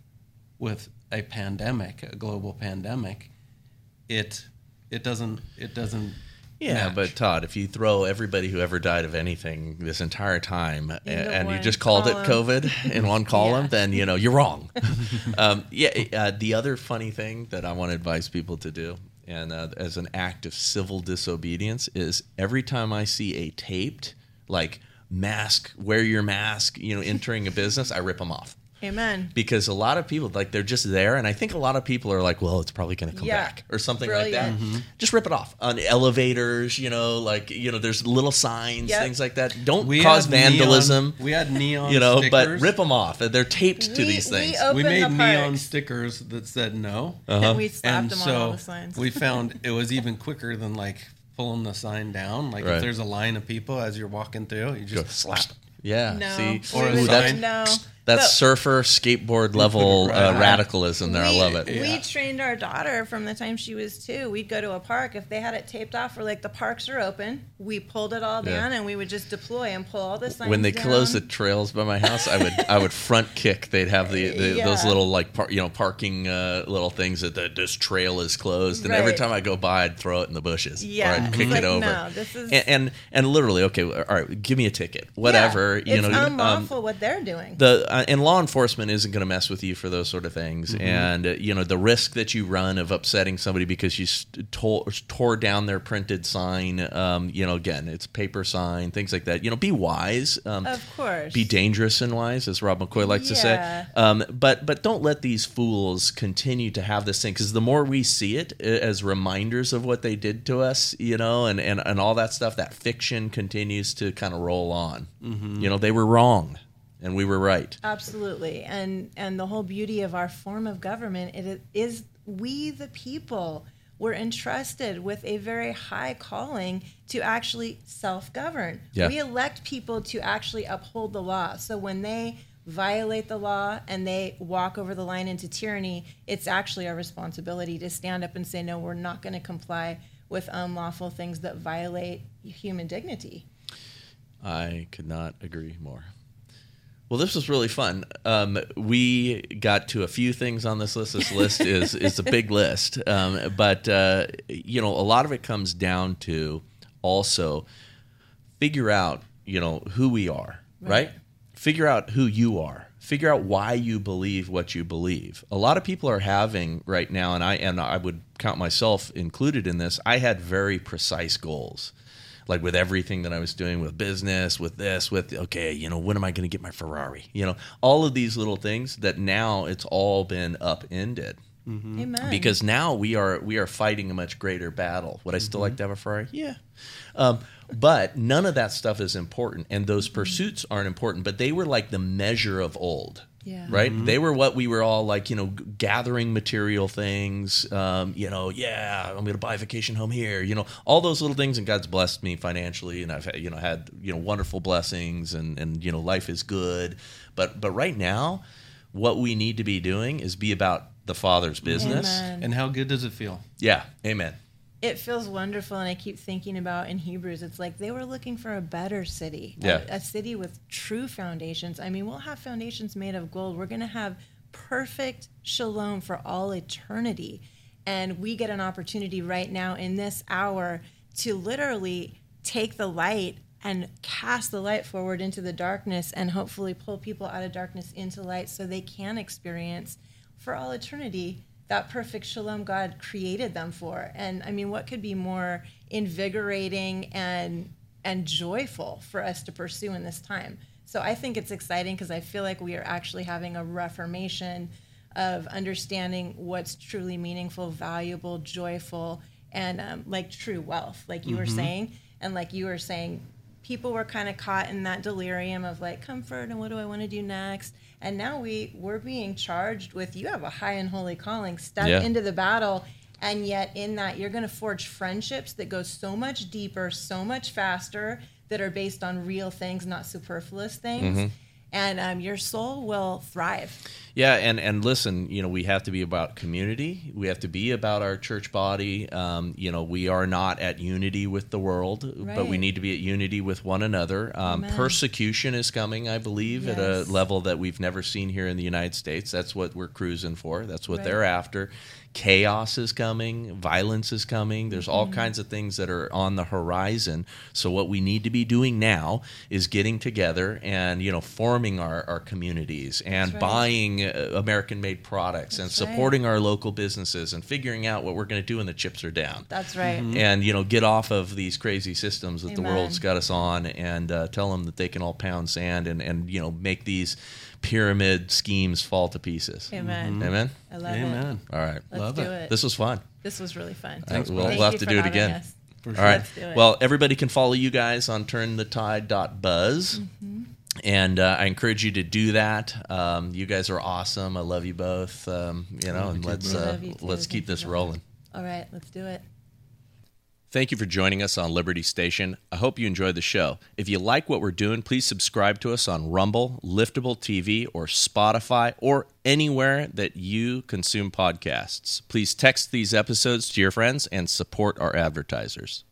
with a pandemic, a global pandemic, it it doesn't it doesn't Yeah, match. but Todd, if you throw everybody who ever died of anything this entire time a- and you just called it. COVID in one column, Yeah. then you know you're wrong. um, yeah, uh, the other funny thing that I want to advise people to do, and uh, as an act of civil disobedience, is every time I see a taped like mask, wear your mask, you know, entering a business, I rip them off. Amen. because a lot of people like they're just there and i think a lot of people are like well it's probably going to come Yeah. back or something like that Brilliant. just rip it off on elevators you know like you know there's little signs Yep. things like that don't we cause had neon- vandalism we had neon you know but rip them off they're taped to We- these things opened we made neon stickers that said no. Uh-huh. And we slapped and them so on all the signs. we found it was even quicker than like pulling the sign down. Like Right. if there's a line of people as you're walking through, you Go just slap yeah no. see Or a would- sign. No. That's But- surfer skateboard level uh, radicalism there. I love it. We Yeah. trained our daughter from the time she was two. We'd go to a park. If they had it taped off, we're like, the parks are open. We pulled it all Yeah. down and we would just deploy and pull all the signs When they down. closed the trails by my house, I would I would front kick. They'd have the, the those little like par, you know parking uh, little things that the, this trail is closed, and every time I go by, I'd throw it in the bushes Yeah, or I'd kick like, it over. no, this is- and, and and literally, okay, all right, give me a ticket, whatever. Yeah, you it's know, um, unlawful what they're doing. the uh, and law enforcement isn't going to mess with you for those sort of things Mm-hmm. and uh, you know the risk that you run of upsetting somebody because you st- tore, tore down their printed sign um, you know again it's paper sign things like that you know be wise um, Of course. be dangerous and wise as rob mccoy likes to say um, but but don't let these fools continue to have this thing because the more we see it uh, as reminders of what they did to us you know and and, and all that stuff that fiction continues to kind of roll on Mm-hmm. you know they were wrong and we were right Absolutely, and and the whole beauty of our form of government it is- we the people were entrusted with a very high calling to actually self-govern. Yeah. We elect people to actually uphold the law. So when they violate the law and they walk over the line into tyranny, it's actually our responsibility to stand up and say, no, we're not going to comply with unlawful things that violate human dignity. I could not agree more. Well, this was really fun. Um, we got to a few things on this list. This list is is a big list, um, but uh, you know, a lot of it comes down to also figure out you know who we are, right? Right. Figure out who you are. Figure out why you believe what you believe. A lot of people are having right now, and I and I would count myself included in this. I had very precise goals like with everything that I was doing with business, with this, with okay, you know, when am I going to get my Ferrari? You know, all of these little things that now it's all been upended Amen. because now we are we are fighting a much greater battle. Would I still like to have a Ferrari? Yeah. Um, but none of that stuff is important, and those pursuits aren't important. But they were like the measure of old Yeah. right? They were what we were all like, you know, gathering material things. Um, you know, yeah, I'm going to buy a vacation home here. You know, all those little things, and God's blessed me financially, and I've had, you know had you know wonderful blessings, and and you know life is good. But but right now, what we need to be doing is be about the Father's business. Amen. And how good does it feel? Yeah, Amen. It feels wonderful and i keep thinking about in hebrews it's like they were looking for a better city a- a, city with true foundations. I mean we'll have foundations made of gold. We're going to have perfect shalom for all eternity. And we get an opportunity right now in this hour to literally take the light and cast the light forward into the darkness and hopefully pull people out of darkness into light so they can experience for all eternity that perfect shalom God created them for. And I mean, what could be more invigorating and and joyful for us to pursue in this time? So I think it's exciting because I feel like we are actually having a reformation of understanding what's truly meaningful, valuable, joyful, and um, like true wealth, like you were saying, and like you were saying, people were kind of caught in that delirium of like comfort and what do I want to do next. And now we we're being charged with you have a high and holy calling. Step Yeah. into the battle, and yet in that you're going to forge friendships that go so much deeper, so much faster, that are based on real things, not superfluous things. Mm-hmm. And um, your soul will thrive. Yeah, and and listen, you know, we have to be about community. We have to be about our church body. Um, you know, we are not at unity with the world, but we need to be at unity with one another. Um, persecution is coming, I believe, at a level that we've never seen here in the United States. That's what we're cruising for. That's what Right. they're after. Chaos is coming. Violence is coming. There's all Mm-hmm. kinds of things that are on the horizon. So what we need to be doing now is getting together and you know forming our, our communities and right. buying uh, American-made products and That's right. supporting our local businesses and figuring out what we're going to do when the chips are down. That's right. And you know, get off of these crazy systems that the world's got us on, and uh, tell them that they can all pound sand and and you know make these pyramid schemes fall to pieces. Amen. Amen. I love Amen. it. All right. Let's Love do it. it. This was fun. This was really fun. Thanks, we'll- Thank we'll have you to for do it again. us. For sure. right. Let's do it. Well, everybody can follow you guys on turnthetide.buzz. Mm-hmm. And uh, I encourage you to do that. Um, you guys are awesome. I love you both. Um, you know, and let's uh, Love you too. let's keep this rolling. All right, let's do it. Thank you for joining us on Liberty Station. I hope you enjoyed the show. If you like what we're doing, please subscribe to us on Rumble, Liftable TV, or Spotify, or anywhere that you consume podcasts. Please text these episodes to your friends and support our advertisers.